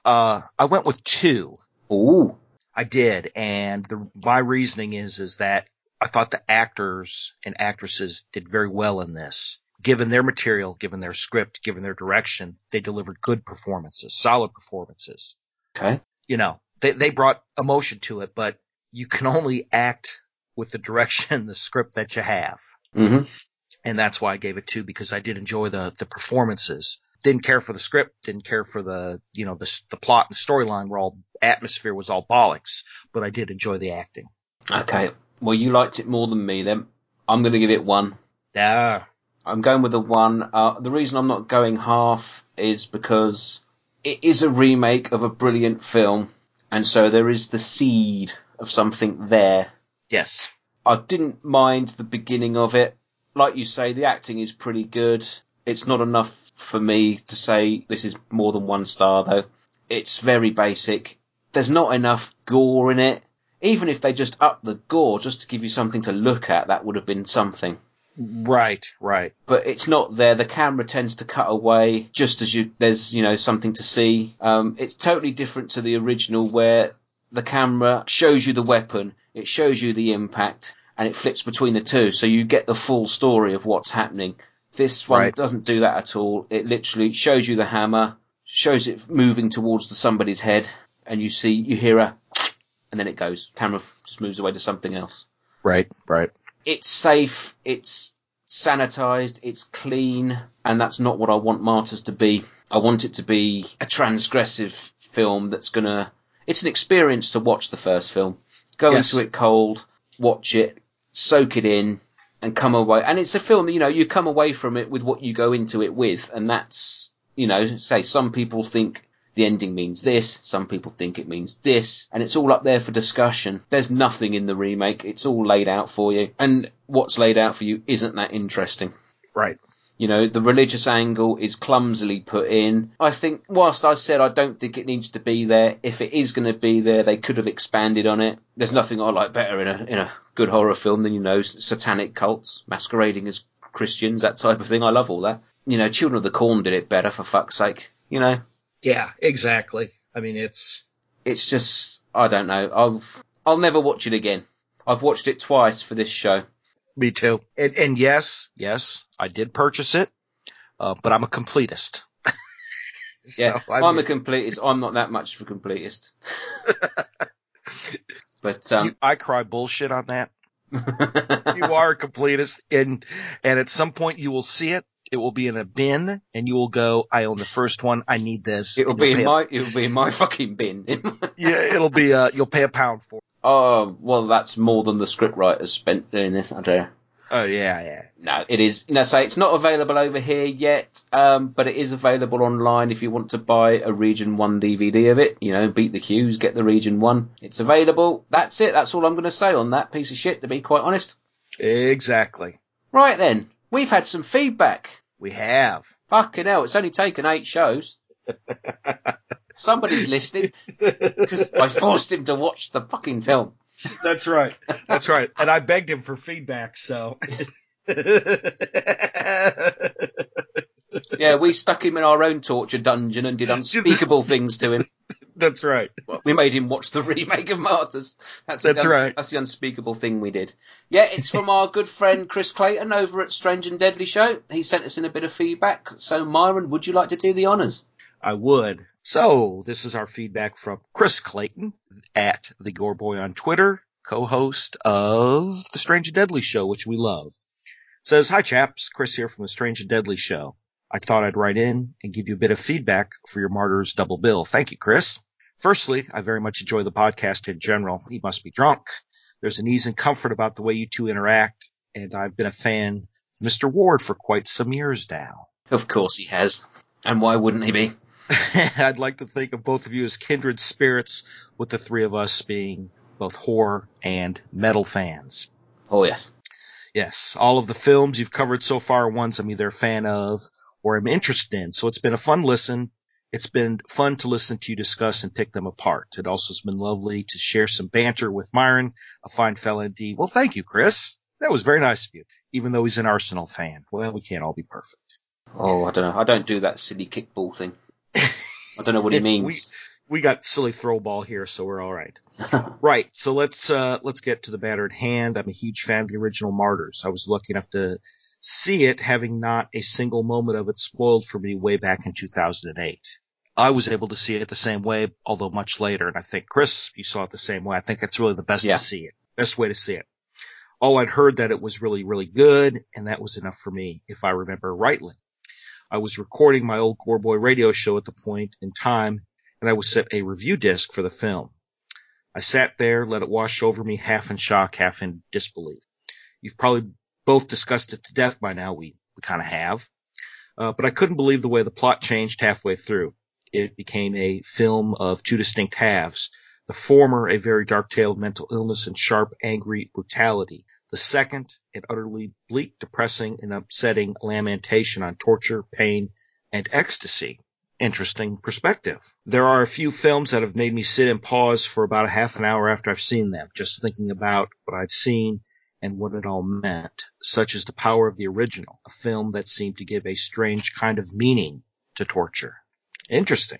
Uh, I went with two. Ooh. I did, and the, my reasoning is is that I thought the actors and actresses did very well in this. Given their material, given their script, given their direction, they delivered good performances, solid performances. Okay. You know, they they brought emotion to it, but you can only act with the direction, the script that you have, hmm and that's why I gave it two because I did enjoy the the performances. Didn't care for the script, didn't care for the you know the the plot and the storyline were all atmosphere was all bollocks, but I did enjoy the acting. Okay. Well, you liked it more than me then. I'm going to give it one. Ah, I'm going with a one. Uh, the reason I'm not going half is because it is a remake of a brilliant film, and so there is the seed of something there. yes. I didn't mind the beginning of it. Like you say, the acting is pretty good. It's not enough for me to say this is more than one star though. It's very basic. There's not enough gore in it. Even if they just up the gore just to give you something to look at, that would have been something Right, right. but it's not there. The camera tends to cut away just as you there's you know something to see. Um, it's totally different to the original where the camera shows you the weapon, it shows you the impact, and it flips between the two, so you get the full story of what's happening. This one Right. doesn't do that at all. It literally shows you the hammer, shows it moving towards the somebody's head, and you see you hear a, and then it goes. Camera just moves away to something else Right, right. it's safe, it's sanitized, it's clean, and that's not what I want Martyrs to be. I want it to be a transgressive film that's gonna. It's an experience to watch the first film. Go Yes. into it cold, watch it, soak it in, and come away. And it's a film, you know, you come away from it with what you go into it with, and that's, you know, say some people think the ending means this, some people think it means this, and it's all up there for discussion. There's nothing in the remake, it's all laid out for you, and what's laid out for you isn't that interesting. Right. You know, the religious angle is clumsily put in. I think, whilst I said I don't think it needs to be there, if it is going to be there, they could have expanded on it. There's nothing I like better in a in a good horror film than you know satanic cults masquerading as Christians, that type of thing. I love all that. You know, Children of the Corn did it better for fuck's sake. You know, Yeah, exactly. I mean, it's it's just I don't know. I'll I'll never watch it again. I've watched it twice for this show. me too. And, and yes, yes, I did purchase it, uh, but I'm a completist. So, Yeah, I I'm mean, a completist. I'm not that much of a completist. but um, you- I cry bullshit on that. you are a completist, and and at some point you will see it. It will be in a bin, and you will go, "I own the first one. I need this." It'll be in a- my it'll be in my fucking bin. yeah, it'll be. Uh, you'll pay a pound for. it. oh well, that's more than the scriptwriters spent doing this. I don't. Oh yeah, yeah. No, it is. You know, say it's not available over here yet, um, but it is available online if you want to buy a Region One DVD of it. You know, beat the queues, get the Region One. It's available. That's it. That's all I'm going to say on that piece of shit. To be quite honest. Exactly. Right then, we've had some feedback. We have. Fucking hell, it's only taken eight shows. Somebody's listening because I forced him to watch the fucking film. That's right. That's right. And I begged him for feedback, so. Yeah, we stuck him in our own torture dungeon and did unspeakable things to him. That's right. We made him watch the remake of Martyrs. That's, That's the, right. That's the unspeakable thing we did. Yeah, it's from our good friend Chris Clayton over at Strange and Deadly Show. He sent us in a bit of feedback. So, Myron, would you like to do the honours? I would. So, this is our feedback from Chris Clayton at the Gore Boy on Twitter, co-host of the Strange and Deadly Show, which we love. Says, hi chaps, Chris here from the Strange and Deadly Show. I thought I'd write in and give you a bit of feedback for your Martyrs double bill. Thank you, Chris. Firstly, I very much enjoy the podcast in general. He must be drunk. There's an ease and comfort about the way you two interact, and I've been a fan of Mr. Ward for quite some years now. Of course he has. And why wouldn't he be? I'd like to think of both of you as kindred spirits, with the three of us being both horror and metal fans. Oh, yes. Yes, all of the films you've covered so far are ones I'm either a fan of or am interested in, so it's been a fun listen. It's been fun to listen to you discuss and pick them apart. It also has been lovely to share some banter with Myron, a fine fellow indeed. Well, thank you, Chris. That was very nice of you, even though he's an Arsenal fan. Well, we can't all be perfect. Oh, I don't know. I don't do that silly kickball thing. I don't know what he means. we got silly throw ball here, so we're all right. right. So let's uh, let's get to the matter at hand. I'm a huge fan of the original Martyrs. I was lucky enough to see it, having not a single moment of it spoiled for me way back in 2008. I was able to see it the same way, although much later, and I think Chris, you saw it the same way. I think it's really the best Yeah. to see it, best way to see it. All I'd heard that it was really, really good, and that was enough for me, if I remember rightly. I was recording my old Gore Boy radio show at the point in time and I was sent a review disc for the film. I sat there, let it wash over me, half in shock, half in disbelief. You've probably both discussed it to death by now. We, we kind of have. Uh, but I couldn't believe the way the plot changed halfway through. It became a film of two distinct halves. The former, a very dark tale of mental illness and sharp, angry brutality. The second, an utterly bleak, depressing, and upsetting lamentation on torture, pain, and ecstasy interesting perspective. There are a few films that have made me sit and pause for about a half an hour after I've seen them, just thinking about what I've seen and what it all meant, such as The Power of the Original, a film that seemed to give a strange kind of meaning to torture. Interesting.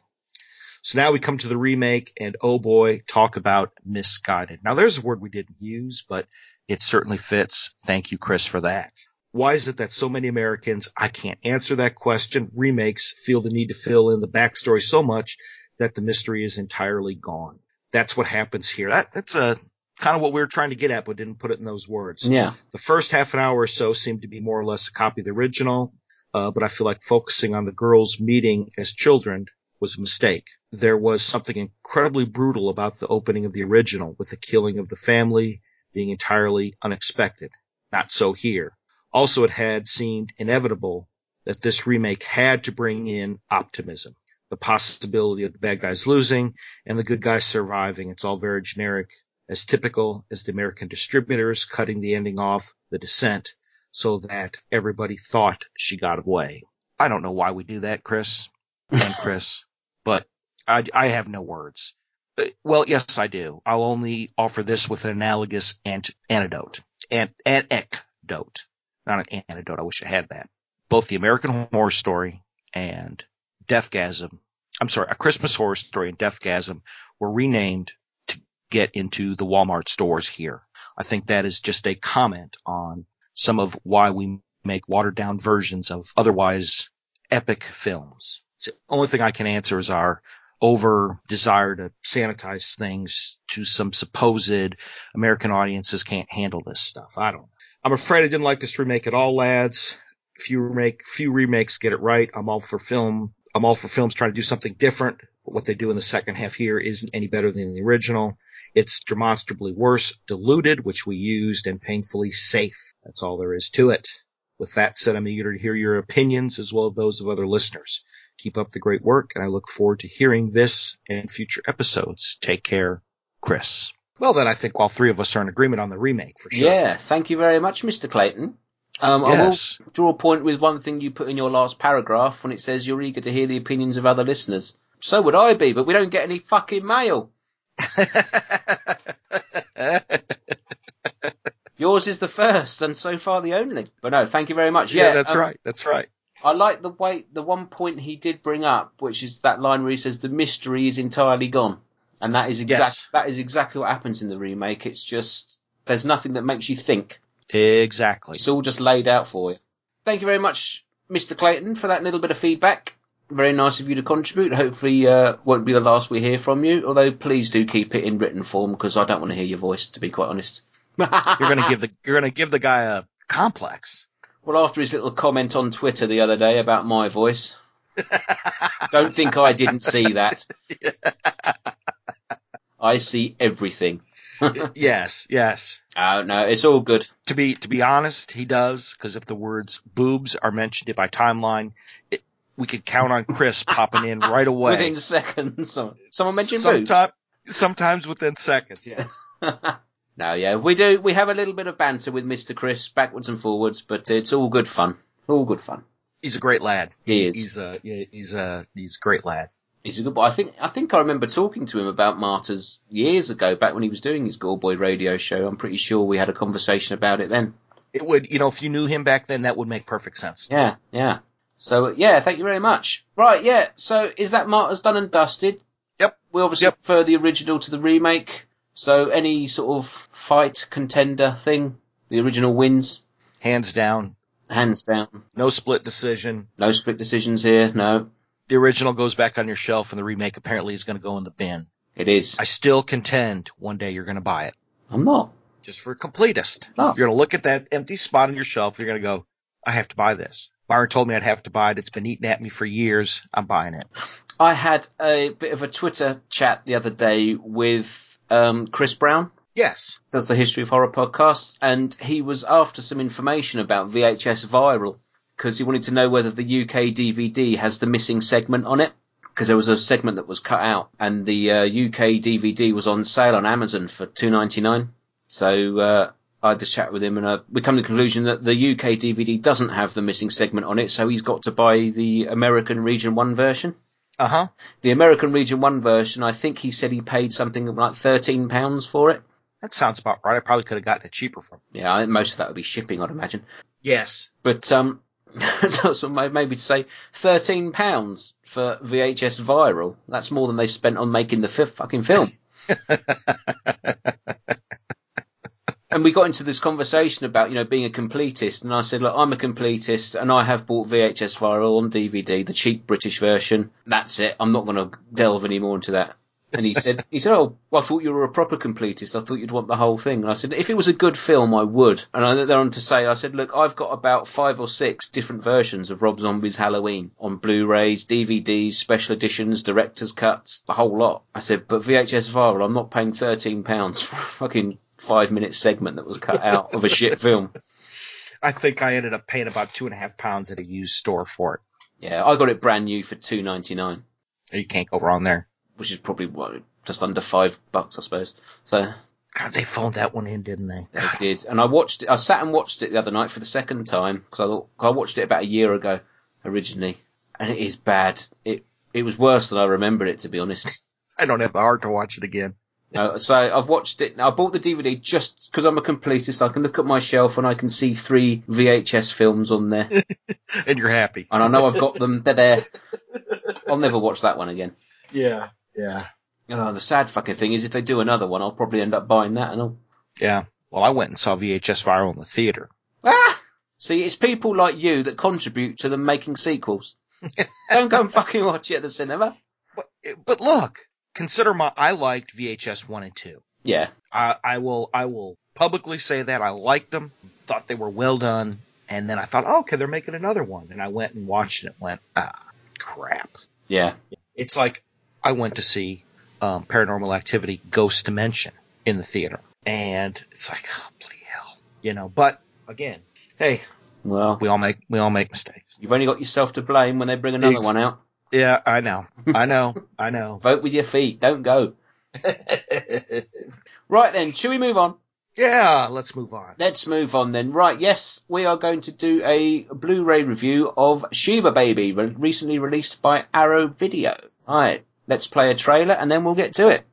So now we come to the remake, and oh boy, talk about misguided. Now there's a word we didn't use, but it certainly fits. Thank you, Chris, for that. Why is it that so many Americans, I can't answer that question, remakes feel the need to fill in the backstory so much that the mystery is entirely gone? That's what happens here. That, that's a kind of what we were trying to get at, but didn't put it in those words. Yeah. The first half an hour or so seemed to be more or less a copy of the original, uh, but I feel like focusing on the girls meeting as children was a mistake. There was something incredibly brutal about the opening of the original, with the killing of the family being entirely unexpected. Not so here. Also, it had seemed inevitable that this remake had to bring in optimism. The possibility of the bad guys losing and the good guys surviving. It's all very generic, as typical as the American distributors cutting the ending off the descent so that everybody thought she got away. I don't know why we do that, Chris and Chris, but I, I have no words. Uh, Well, yes, I do. I'll only offer this with an analogous ant- antidote. An, an. Not an antidote. I wish I had that. Both the American Horror Story and Deathgasm, I'm sorry, A Christmas Horror Story and Deathgasm were renamed get into the Walmart stores here. I think that is just a comment on some of why we make watered down versions of otherwise epic films. The only thing I can answer is our over desire to sanitize things to some supposed American audiences can't handle this stuff. I don't know. I'm afraid I didn't like this remake at all, lads. Few remake, few remakes get it right. I'm all for film. I'm all for films trying to do something different. But what they do in the second half here isn't any better than the original. It's demonstrably worse, diluted, which we used, and painfully safe. That's all there is to it. With that said, I'm eager to hear your opinions as well as those of other listeners. Keep up the great work, and I look forward to hearing this and future episodes. Take care, Chris. Well, then I think all three of us are in agreement on the remake for sure. Yeah, thank you very much, Mr. Clayton. Um, Yes. I will draw a point with one thing you put in your last paragraph when it says you're eager to hear the opinions of other listeners. So would I be, but we don't get any fucking mail. Yours is the first and so far the only. But no, thank you very much. yeah, Yeah, that's um, right. That's right. I like the way the one point he did bring up, which is that line where he says the mystery is entirely gone, and that is exact. Yes. That is exactly what happens in the remake. It's just there's nothing that makes you think. Exactly. It's all just laid out for you. Thank you very much, Mr. Clayton, for that little bit of feedback. Very nice of you to contribute. Hopefully, uh, won't be the last we hear from you. Although, please do keep it in written form because I don't want to hear your voice. To be quite honest. You're gonna give the you're gonna give the guy a complex. Well, after his little comment on Twitter the other day about my voice, don't think I didn't see that. I see everything. yes, yes. Oh no, it's all good. To be to be honest, he does because if the words boobs are mentioned in my timeline, it, we could count on Chris popping in right away. Within seconds, someone, someone mentioned. Sometime- Sometimes within seconds, yes. No, yeah, we do. We have a little bit of banter with Mister Chris, backwards and forwards, but it's all good fun. All good fun. He's a great lad. He is. He's a yeah, he's a he's a great lad. He's a good boy. I think I think I remember talking to him about Martyrs years ago, back when he was doing his Gore Boy radio show. I'm pretty sure we had a conversation about it then. It would you know if you knew him back then, that would make perfect sense. Yeah, yeah. So yeah, thank you very much. Right, yeah. So is that Martyrs done and dusted? Yep. We obviously Yep. prefer the original to the remake. So any sort of fight contender thing, the original wins, Hands down, hands down. no split decision. No split decisions here. No, The original goes back on your shelf, and the remake apparently is going to go in the bin. it is. I still contend one day you're going to buy it. I'm not. just for a completist. Oh. You're going to look at that empty spot on your shelf. You're going to go, I have to buy this. Myron told me I'd have to buy it. It's been eating at me for years. I'm buying it. I had a bit of a Twitter chat the other day with um, Chris Brown. Yes. does the History of Horror podcast, and he was after some information about VHS Viral because he wanted to know whether the UK DVD has the missing segment on it because there was a segment that was cut out, and the uh, UK DVD was on sale on Amazon for two ninety nine. So uh, I had this chat with him, and uh, we come to the conclusion that the UK DVD doesn't have the missing segment on it, so he's got to buy the American Region One version. Uh huh. The American Region One version, I think he said he paid something like thirteen pounds for it. That sounds about right. I probably could have gotten it cheaper from. Yeah, I- most of that would be shipping, I'd imagine. Yes. But um, so may- maybe to say thirteen pounds for VHS Viral. That's more than they spent on making the fifth fucking film. and we got into this conversation about you know being a completist, and I said, look, I'm a completist, and I have bought VHS Viral on DVD, the cheap British version. That's it. I'm not going to delve any more into that. And he said, he said, oh, well, I thought you were a proper completist. I thought you'd want the whole thing. And I said, if it was a good film, I would. And I went on to say, I said, look, I've got about five or six different versions of Rob Zombie's Halloween on Blu-rays, DVDs, special editions, director's cuts, the whole lot. I said, but VHS viral, I'm not paying thirteen pounds for a fucking five minute segment that was cut out of a shit film. I think I ended up paying about two and a half pounds at a used store for it. Yeah, I got it brand new for two ninety nine, You can't go wrong there. which is probably what just under five bucks, I suppose. So God, they phoned that one in, didn't they? They did, and I watched it. I sat and watched it the other night for the second time because I thought I watched it about a year ago originally, and it is bad. It it was worse than I remembered it to be honest. I don't have the heart to watch it again. No, so I've watched it. I bought the DVD just because I'm a completist. I can look at my shelf and I can see three VHS films on there, And you're happy. and I know I've got them. They're there. I'll never watch that one again. Yeah. Yeah. Oh, the sad fucking thing is, if they do another one, I'll probably end up buying that and all. Yeah. Well, I went and saw VHS Viral in the theater. Ah! See, it's people like you that contribute to them making sequels. Don't go and fucking watch it at the cinema. But, but look, consider my, I liked VHS 1 and 2. Yeah, I, I will, I will publicly say that I liked them, thought they were well done, and then I thought, oh, okay, they're making another one. And I went and watched it and went, ah, crap. yeah. It's like I went to see um, Paranormal Activity Ghost Dimension in the theater. And it's like, oh, bloody hell. You know, but again, hey, Well, we all make, we all make mistakes. you've only got yourself to blame when they bring another Ex- one out. Yeah, I know. I know. I know. Vote with your feet. Don't go. Right then, should we move on? yeah, let's move on. Let's move on then. Right, yes, we are going to do a Blu-ray review of Sheba Baby, recently released by Arrow Video. Alright, let's play a trailer and then we'll get to it.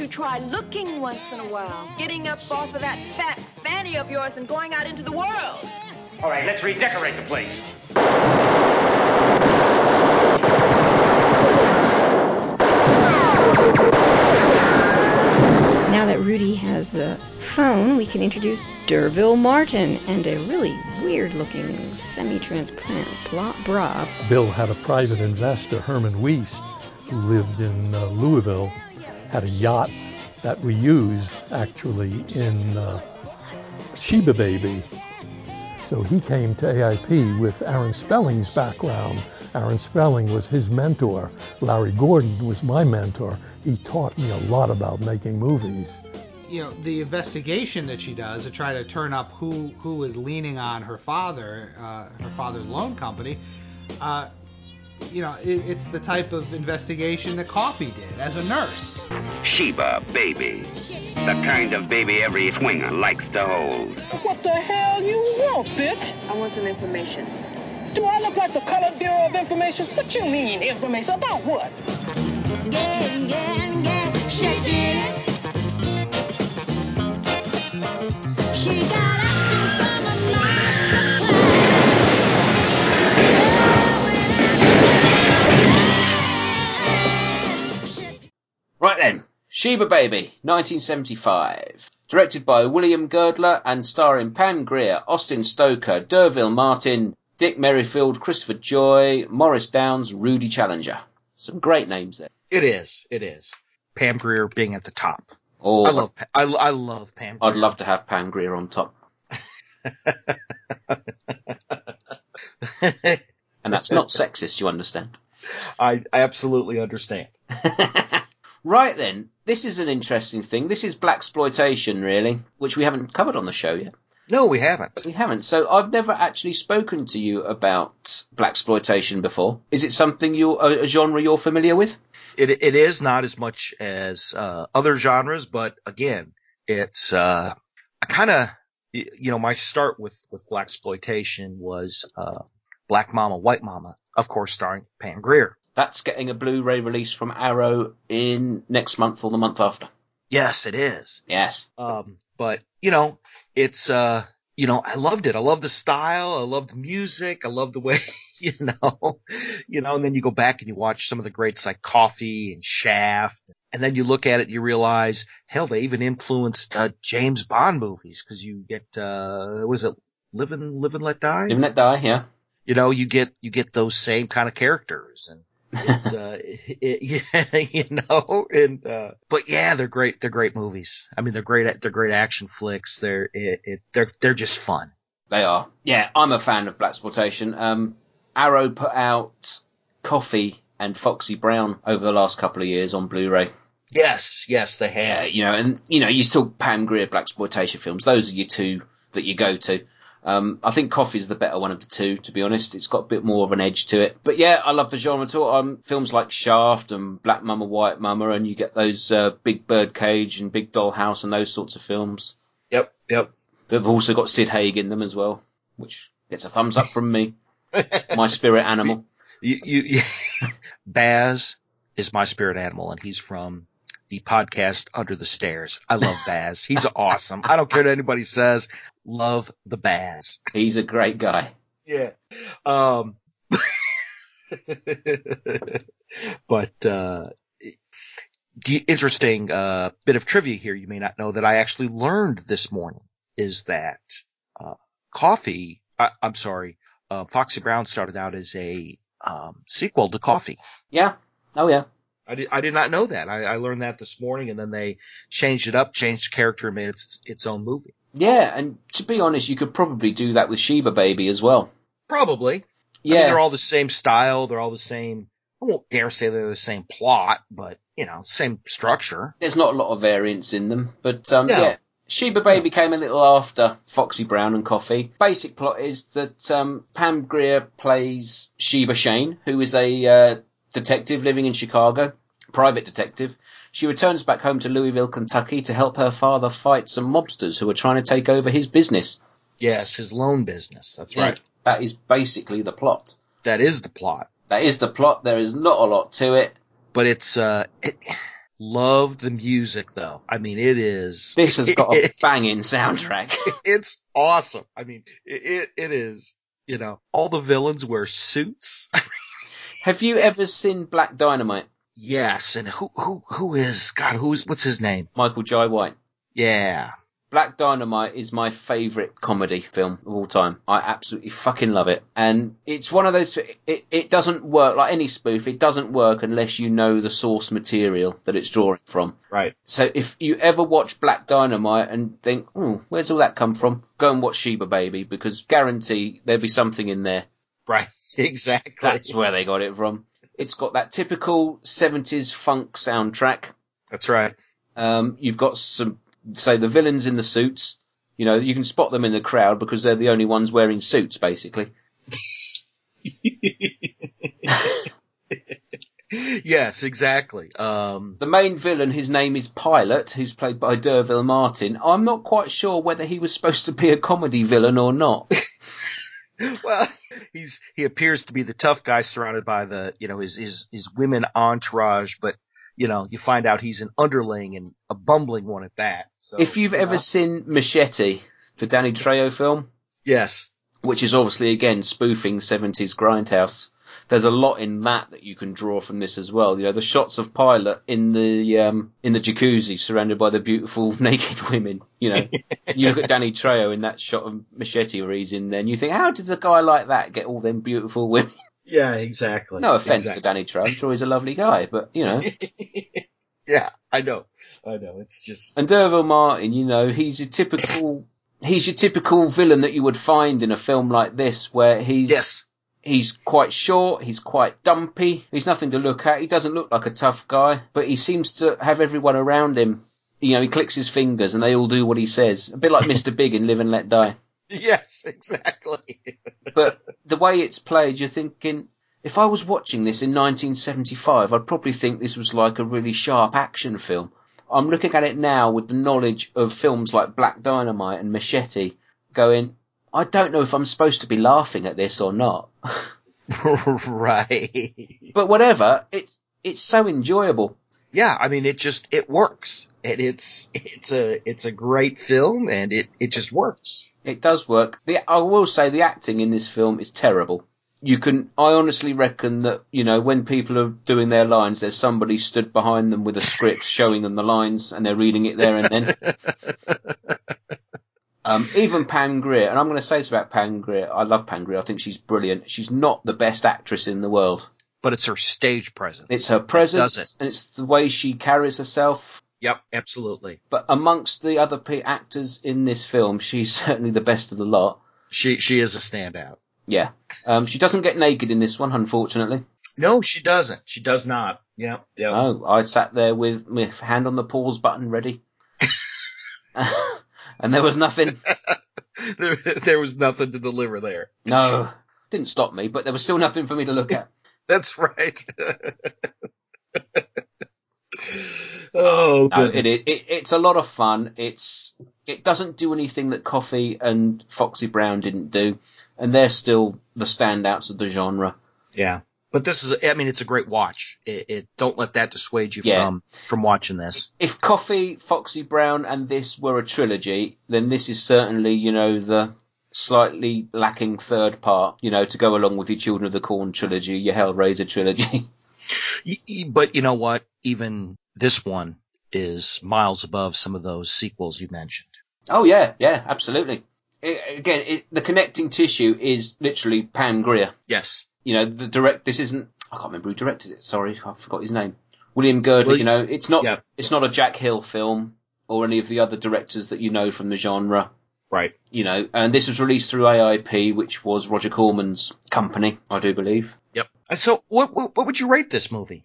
You try looking once in a while? Getting up off of that fat fanny of yours and going out into the world. All right, let's redecorate the place. Now that Rudy has the phone, we can introduce D'Urville Martin and a really weird looking semi transparent bra. Bill had a private investor, Herman Wiest, who lived in uh, Louisville, had a yacht that we used actually in uh, Sheba Baby. So he came to AIP with Aaron Spelling's background. Aaron Spelling was his mentor. Larry Gordon was my mentor. He taught me a lot about making movies. you know the investigation that she does to try to turn up who who is leaning on her father, uh, her father's loan company. Uh, you know, it, it's the type of investigation that Coffy did as a nurse. Sheba baby. The kind of baby every swinger likes to hold. What the hell you want, bitch? I want some information. Do I look like the Colored Bureau of Information? What you mean, information? About what? Yeah, yeah, yeah, shake it. She got Sheba Baby, 1975. Directed by William Girdler and starring Pam Grier, Austin Stoker, D'Urville Martin, Dick Merrifield, Christopher Joy, Morris Downs, Rudy Challenger. Some great names there. It is. It is. Pam Grier being at the top. Oh, I love. I, I love Pam. I'd love to have Pam Grier on top. And that's not sexist, you understand. I, I absolutely understand. Right then, this is an interesting thing. This is blaxploitation, really, which we haven't covered on the show yet. No, we haven't. We haven't. So I've never actually spoken to you about blaxploitation before. Is it something you a, genre you're familiar with? It it is not as much as uh, other genres, but again, it's uh, I kind of you know my start with with blaxploitation was uh, Black Mama, White Mama, of course, starring Pam Grier. That's getting a Blu-ray release from Arrow in next month or the month after. Yes, it is. Yes. Um, but you know, it's uh, you know, I loved it. I love the style. I love the music. I love the way, you know, you know, and then you go back and you watch some of the greats like Coffy and Shaft. And then you look at it and you realize, hell, they even influenced, uh, James Bond movies because you get, uh, was it Live and, Live and Let Die? Live and Let Die, yeah. You know, you get, you get those same kind of characters and, it's, uh, it, yeah, you know, and, uh, but yeah, they're great. They're great movies. I mean, they're great, they're great action flicks. They're, it, it, they're, they're just fun. They are. Yeah, I'm a fan of Blaxploitation. Um, Arrow put out Coffy and Foxy Brown over the last couple of years on Blu-ray. Yes, yes, they have. Yeah, you know, and, you know, you still Pam Grier Blaxploitation films. Those are your two that you go to. Um, I think Coffy's the better one of the two, to be honest. It's got a bit more of an edge to it. But yeah, I love the genre too. Um, films like Shaft and Black Mama, White Mama, and you get those uh, Big Bird Cage and Big Doll House and those sorts of films. Yep, yep. They've also got Sid Haig in them as well, which gets a thumbs up from me. my spirit animal. You, you, you Baz is my spirit animal, and he's from the podcast Under the Stairs. I love Baz. He's awesome. I don't care what anybody says. Love the Baz. He's a great guy. Yeah. Um, but, uh, interesting, uh, bit of trivia here you may not know that I actually learned this morning is that, uh, Coffy, I, am sorry, uh, Foxy Brown started out as a, um, sequel to Coffy. Yeah. Oh yeah. I did, I did not know that. I, I learned that this morning and then they changed it up, changed the character and made it its, its own movie. Yeah, and to be honest, you could probably do that with Sheba Baby as well. Probably. Yeah. I mean, they're all the same style. They're all the same. I won't dare say they're the same plot, but you know, same structure. There's not a lot of variance in them, but um, No. yeah. Sheba Baby came a little after Foxy Brown and Coffy. Basic plot is that um, Pam Grier plays Sheba Shane, who is a uh, detective living in Chicago, private detective. She returns back home to Louisville, Kentucky to help her father fight some mobsters who are trying to take over his business. Yes, his loan business. That's Yeah, right. That is basically the plot. That is the plot. That is the plot. There is not a lot to it. But it's, uh, it, love the music though. I mean, it is. This has got a banging soundtrack. it's awesome. I mean, it, it, it is, you know, all the villains wear suits. Have you ever seen Black Dynamite? Yes. And who, who, who is, God, who's, what's his name? Michael Jai White. Yeah. Black Dynamite is my favourite comedy film of all time. I absolutely fucking love it. And it's one of those, it, it doesn't work, like any spoof, it doesn't work unless you know the source material that it's drawing from. Right. So if you ever watch Black Dynamite and think, oh, where's all that come from? Go and watch Sheba Baby because guarantee there'll be something in there. Right. Exactly. That's where they got it from. It's got that typical 70s funk soundtrack. That's right. Um, you've got some, say, the villains in the suits. You know, you can spot them in the crowd because they're the only ones wearing suits, basically. yes, exactly. Um, The main villain, his name is Pilot, who's played by D'Urville Martin. I'm not quite sure whether he was supposed to be a comedy villain or not. well, he's he appears to be the tough guy surrounded by the you know his his his women entourage, but you know you find out he's an underling and a bumbling one at that. So if you've you ever know. seen Machete, the Danny Trejo film, yes, which is obviously again spoofing 70s grindhouse. There's a lot in that that you can draw from this as well. You know, the shots of Pilot in the um, in the jacuzzi, surrounded by the beautiful naked women. You know, you look at Danny Trejo in that shot of Machete where he's in there, and you think, how does a guy like that get all them beautiful women? yeah, exactly. No offense Exactly. to Danny Trejo, I'm sure he's a lovely guy, but you know. Yeah, I know, I know. It's just And D'Urville Martin, you know, he's a typical he's your typical villain that you would find in a film like this, where he's Yes. He's quite short, he's quite dumpy, he's nothing to look at. He doesn't look like a tough guy, but he seems to have everyone around him. You know, he clicks his fingers and they all do what he says. A bit like Mr. Big in Live and Let Die. yes, exactly. But the way it's played, you're thinking, if I was watching this in 1975, I'd probably think this was like a really sharp action film. I'm looking at it now with the knowledge of films like Black Dynamite and Machete, going, I don't know if I'm supposed to be laughing at this or not. right. But whatever, it's it's so enjoyable. yeah, I mean, it just it works, and it's it's a it's a great film, and it it just works. It does work. The, I will say the acting in this film is terrible. You can, I honestly reckon that, you know, when people are doing their lines, there's somebody stood behind them with a script showing them the lines and they're reading it there and then. um, even Pam Grier, and I'm going to say this about Pam Grier. I love Pam Grier. I think she's brilliant. She's not the best actress in the world. But it's her stage presence. It's her presence Does it? and it's the way she carries herself. Yep, absolutely. But amongst the other p- actors in this film, she's certainly the best of the lot. She she is a standout. Yeah. Um, she doesn't get naked in this one, unfortunately. No, she doesn't. She does not. Yeah, yeah. Oh, I sat there with my hand on the pause button ready. and there was nothing. there, there was nothing to deliver there. No. Didn't stop me, but there was still nothing for me to look at. That's right. oh, No, it, it, it, it's a lot of fun. It's it doesn't do anything that Coffy and Foxy Brown didn't do, and they're still the standouts of the genre. Yeah. But this is, I mean, it's a great watch. It, it don't let that dissuade you Yeah. from from watching this. If Coffy, Foxy Brown, and this were a trilogy, then this is certainly, you know, the slightly lacking third part, you know, to go along with your Children of the Corn trilogy, your Hellraiser trilogy. But you know what? Even this one is miles above some of those sequels you mentioned. Oh yeah, yeah, absolutely. I again, it, the connecting tissue is literally Pam Grier. Yes. You know, the direct. This isn't. I can't remember who directed it. Sorry, I forgot his name. William Girdler. Well, you know, it's not. yeah. It's not a Jack Hill film or any of the other directors that you know from the genre. Right. You know, and this was released through AIP, which was Roger Corman's company, I do believe. Yep. So, what, what what would you rate this movie?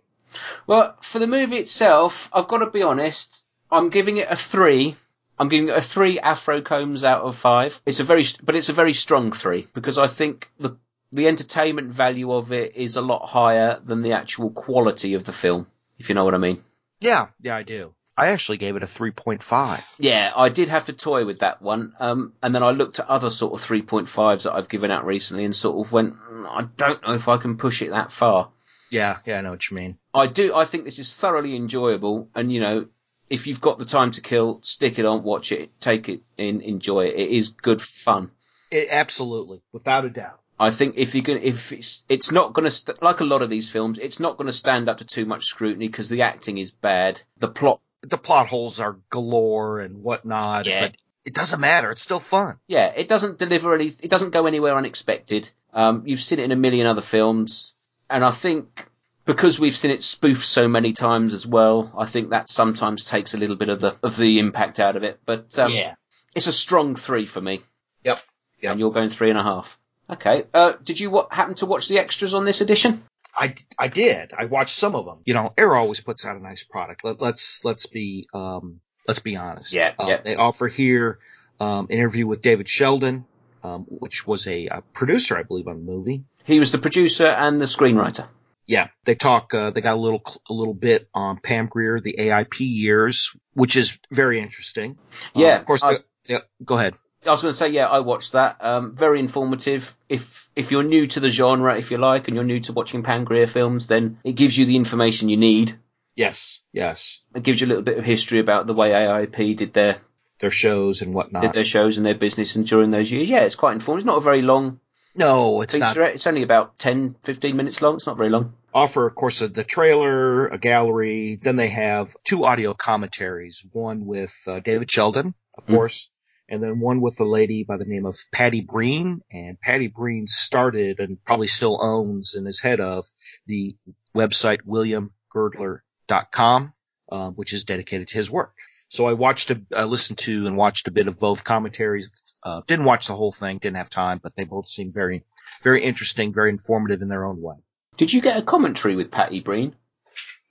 Well, for the movie itself, I've got to be honest. I'm giving it a three. I'm giving it a three Afro combs out of five. It's a very, but it's a very strong three because I think the the entertainment value of it is a lot higher than the actual quality of the film. If you know what I mean. Yeah, yeah, I do. I actually gave it a three point five. Yeah, I did have to toy with that one. Um, and then I looked at other sort of 3.5s that I've given out recently and sort of went, "Mm, I don't know if I can push it that far. Yeah, yeah, I know what you mean. I do. I think this is thoroughly enjoyable, and you know, if you've got the time to kill, stick it on, watch it, take it in, enjoy it. It is good fun. It, absolutely, without a doubt. I think if you can, if it's, it's not going to st- like a lot of these films, it's not going to stand up to too much scrutiny because the acting is bad, the plot, The plot holes are galore and whatnot, Yeah. but it doesn't matter. It's still fun. yeah, it doesn't deliver any, it doesn't go anywhere unexpected. Um, you've seen it in a million other films, and I think because we've seen it spoofed so many times as well, I think that sometimes takes a little bit of the of the impact out of it. But um, Yeah. it's a strong three for me. Yep. Yep. And you're going three and a half. Okay. Uh, did you what happen to watch the extras on this edition? I, I did. I watched some of them. You know, Arrow always puts out a nice product. Let, let's let's be um let's be honest. Yeah, Uh, yeah. They offer here um interview with David Sheldon, um, which was a, a producer, I believe, on the movie. He was the producer and the screenwriter. Yeah, they talk. Uh, they got a little a little bit on Pam Grier, the AIP years, which is very interesting. Uh, Yeah, of course. The, yeah, go ahead. I was going to say, yeah, I watched that. Um, very informative. If if you're new to the genre, if you like, and you're new to watching Pam Grier films, then it gives you the information you need. Yes, yes. It gives you a little bit of history about the way AIP did their Their shows and whatnot. did their shows and their business, and during those years, yeah, it's quite informative. It's not a very long no, it's not. It's only about 10, 15 minutes long. It's not very long. offer, of course, the trailer, a gallery. Then they have two audio commentaries. One with uh, David Sheldon, of Mm. course, and then one with a lady by the name of Patty Breen. And Patty Breen started and probably still owns and is head of the website williamgirdler.com, uh, which is dedicated to his work. So I watched, a, I listened to and watched a bit of both commentaries. Uh, didn't watch the whole thing, didn't have time, but they both seem very, very interesting, very informative in their own way. Did you get a commentary with Patty Breen?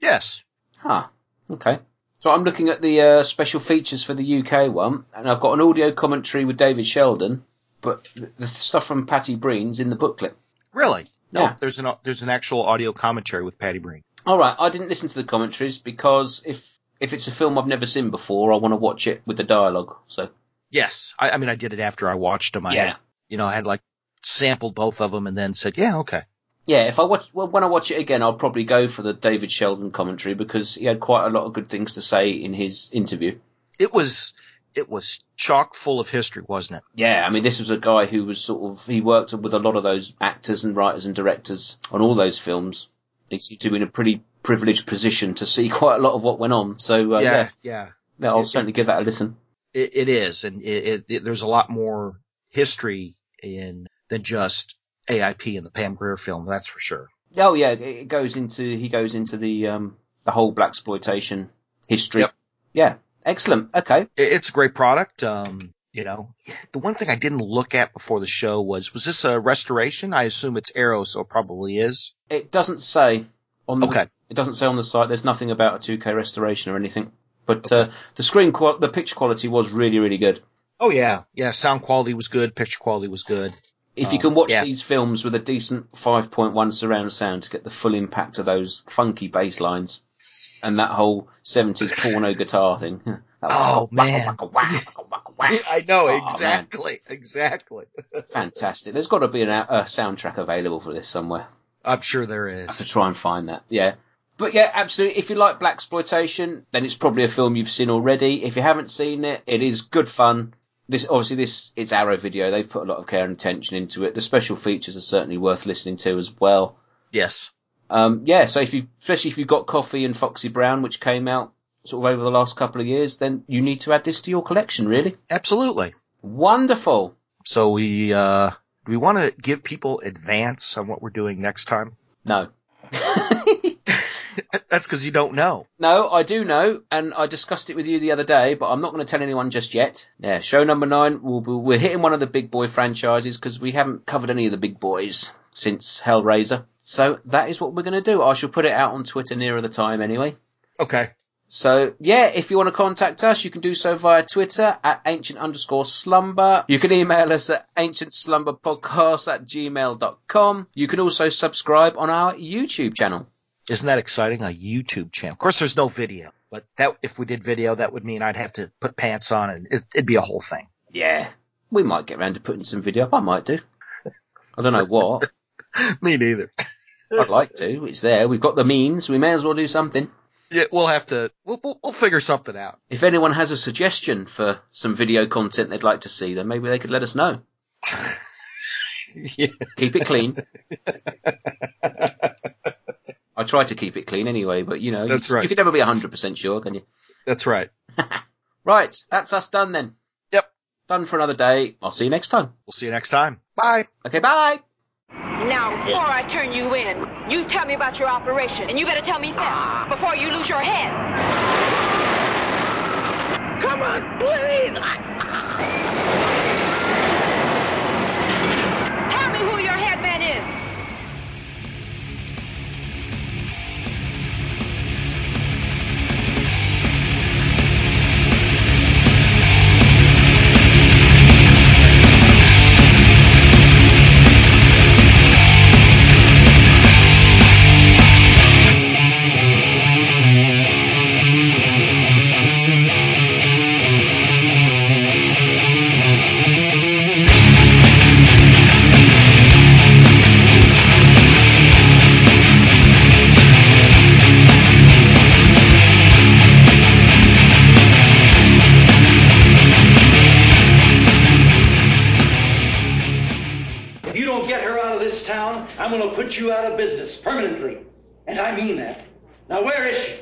Yes. Huh. Okay. So I'm looking at the uh, special features for the UK one, and I've got an audio commentary with David Sheldon, but the, stuff from Patty Breen's in the booklet. Really? No, Yeah. there's an there's an actual audio commentary with Patty Breen. All right, I didn't listen to the commentaries because if if it's a film I've never seen before, I want to watch it with the dialogue. So Yes, I, I mean I did it after I watched them. I Yeah. had, you know, I had like sampled both of them and then said, yeah, okay. Yeah, if I watch well, when I watch it again, I'll probably go for the David Sheldon commentary because he had quite a lot of good things to say in his interview. It was it was chock full of history, wasn't it? Yeah, I mean, this was a guy who was sort of he worked with a lot of those actors and writers and directors on all those films. He seemed to be in a pretty privileged position to see quite a lot of what went on. So uh, yeah, yeah, yeah. yeah, I'll It- certainly give that a listen. It, it is, and it, there's a lot more history in than just AIP in the Pam Grier film. That's for sure. Oh yeah, it goes into he goes into the um the whole blaxploitation history. Yep. Yeah, excellent. Okay. It's a great product. Um, you know, the one thing I didn't look at before the show was was this a restoration? I assume it's Arrow, so it probably is. It doesn't say on the, Okay. It doesn't say on the site. There's nothing about a 2K restoration or anything. But uh, the screen qual- the picture quality was really really good. Oh yeah, yeah. Sound quality was good. Picture quality was good. If you Um, can watch yeah. these films with a decent 5.1 surround sound to get the full impact of those funky bass lines and that whole 70s porno guitar thing. Oh wacka, man. I know Oh, man. exactly, exactly. Fantastic. There's got to be an, a soundtrack available for this somewhere. I'm sure there is. I have to try and find that. Yeah. But yeah, absolutely. If you like blaxploitation, then it's probably a film you've seen already. If you haven't seen it, it is good fun. This obviously this it's Arrow Video. They've put a lot of care and attention into it. The special features are certainly worth listening to as well. Yes. Um, yeah, so if you, especially if you've got Coffy and Foxy Brown, which came out sort of over the last couple of years, then you need to add this to your collection. Really Absolutely. wonderful. So we uh do we want to give people advance on what we're doing next time? No, That's because you don't know. No, I do know, and I discussed it with you the other day, but I'm not going to tell anyone just yet. Yeah, show number nine, we'll be, we're hitting one of the big boy franchises because we haven't covered any of the big boys since Hellraiser. So that is what we're going to do. I shall put it out on Twitter nearer the time anyway. Okay. So yeah, if you want to contact us, you can do so via Twitter at ancient underscore slumber. You can email us at ancientslumberpodcast at gmail.com. You can also subscribe on our YouTube channel. Isn't that exciting? A YouTube channel. Of course, there's no video, but that if we did video, that would mean I'd have to put pants on, and it, it'd be a whole thing. Yeah. We might get around to putting some video up. I might do. I don't know what. Me neither. I'd like to. It's there. We've got the means. We may as well do something. Yeah, we'll have to. We'll we'll, we'll figure something out. If anyone has a suggestion for some video content they'd like to see, then maybe they could let us know. yeah. Keep it clean. I try to keep it clean anyway, but you know, That's you, right. you could never be 100% sure, can you? That's right. Right, that's us done then. Yep. Done for another day. I'll see you next time. We'll see you next time. Bye. Okay, bye. Now, before I turn you in, you tell me about your operation, and you better tell me fast before you lose your head. Come on, please. Business permanently. And I mean that. Now, where is she?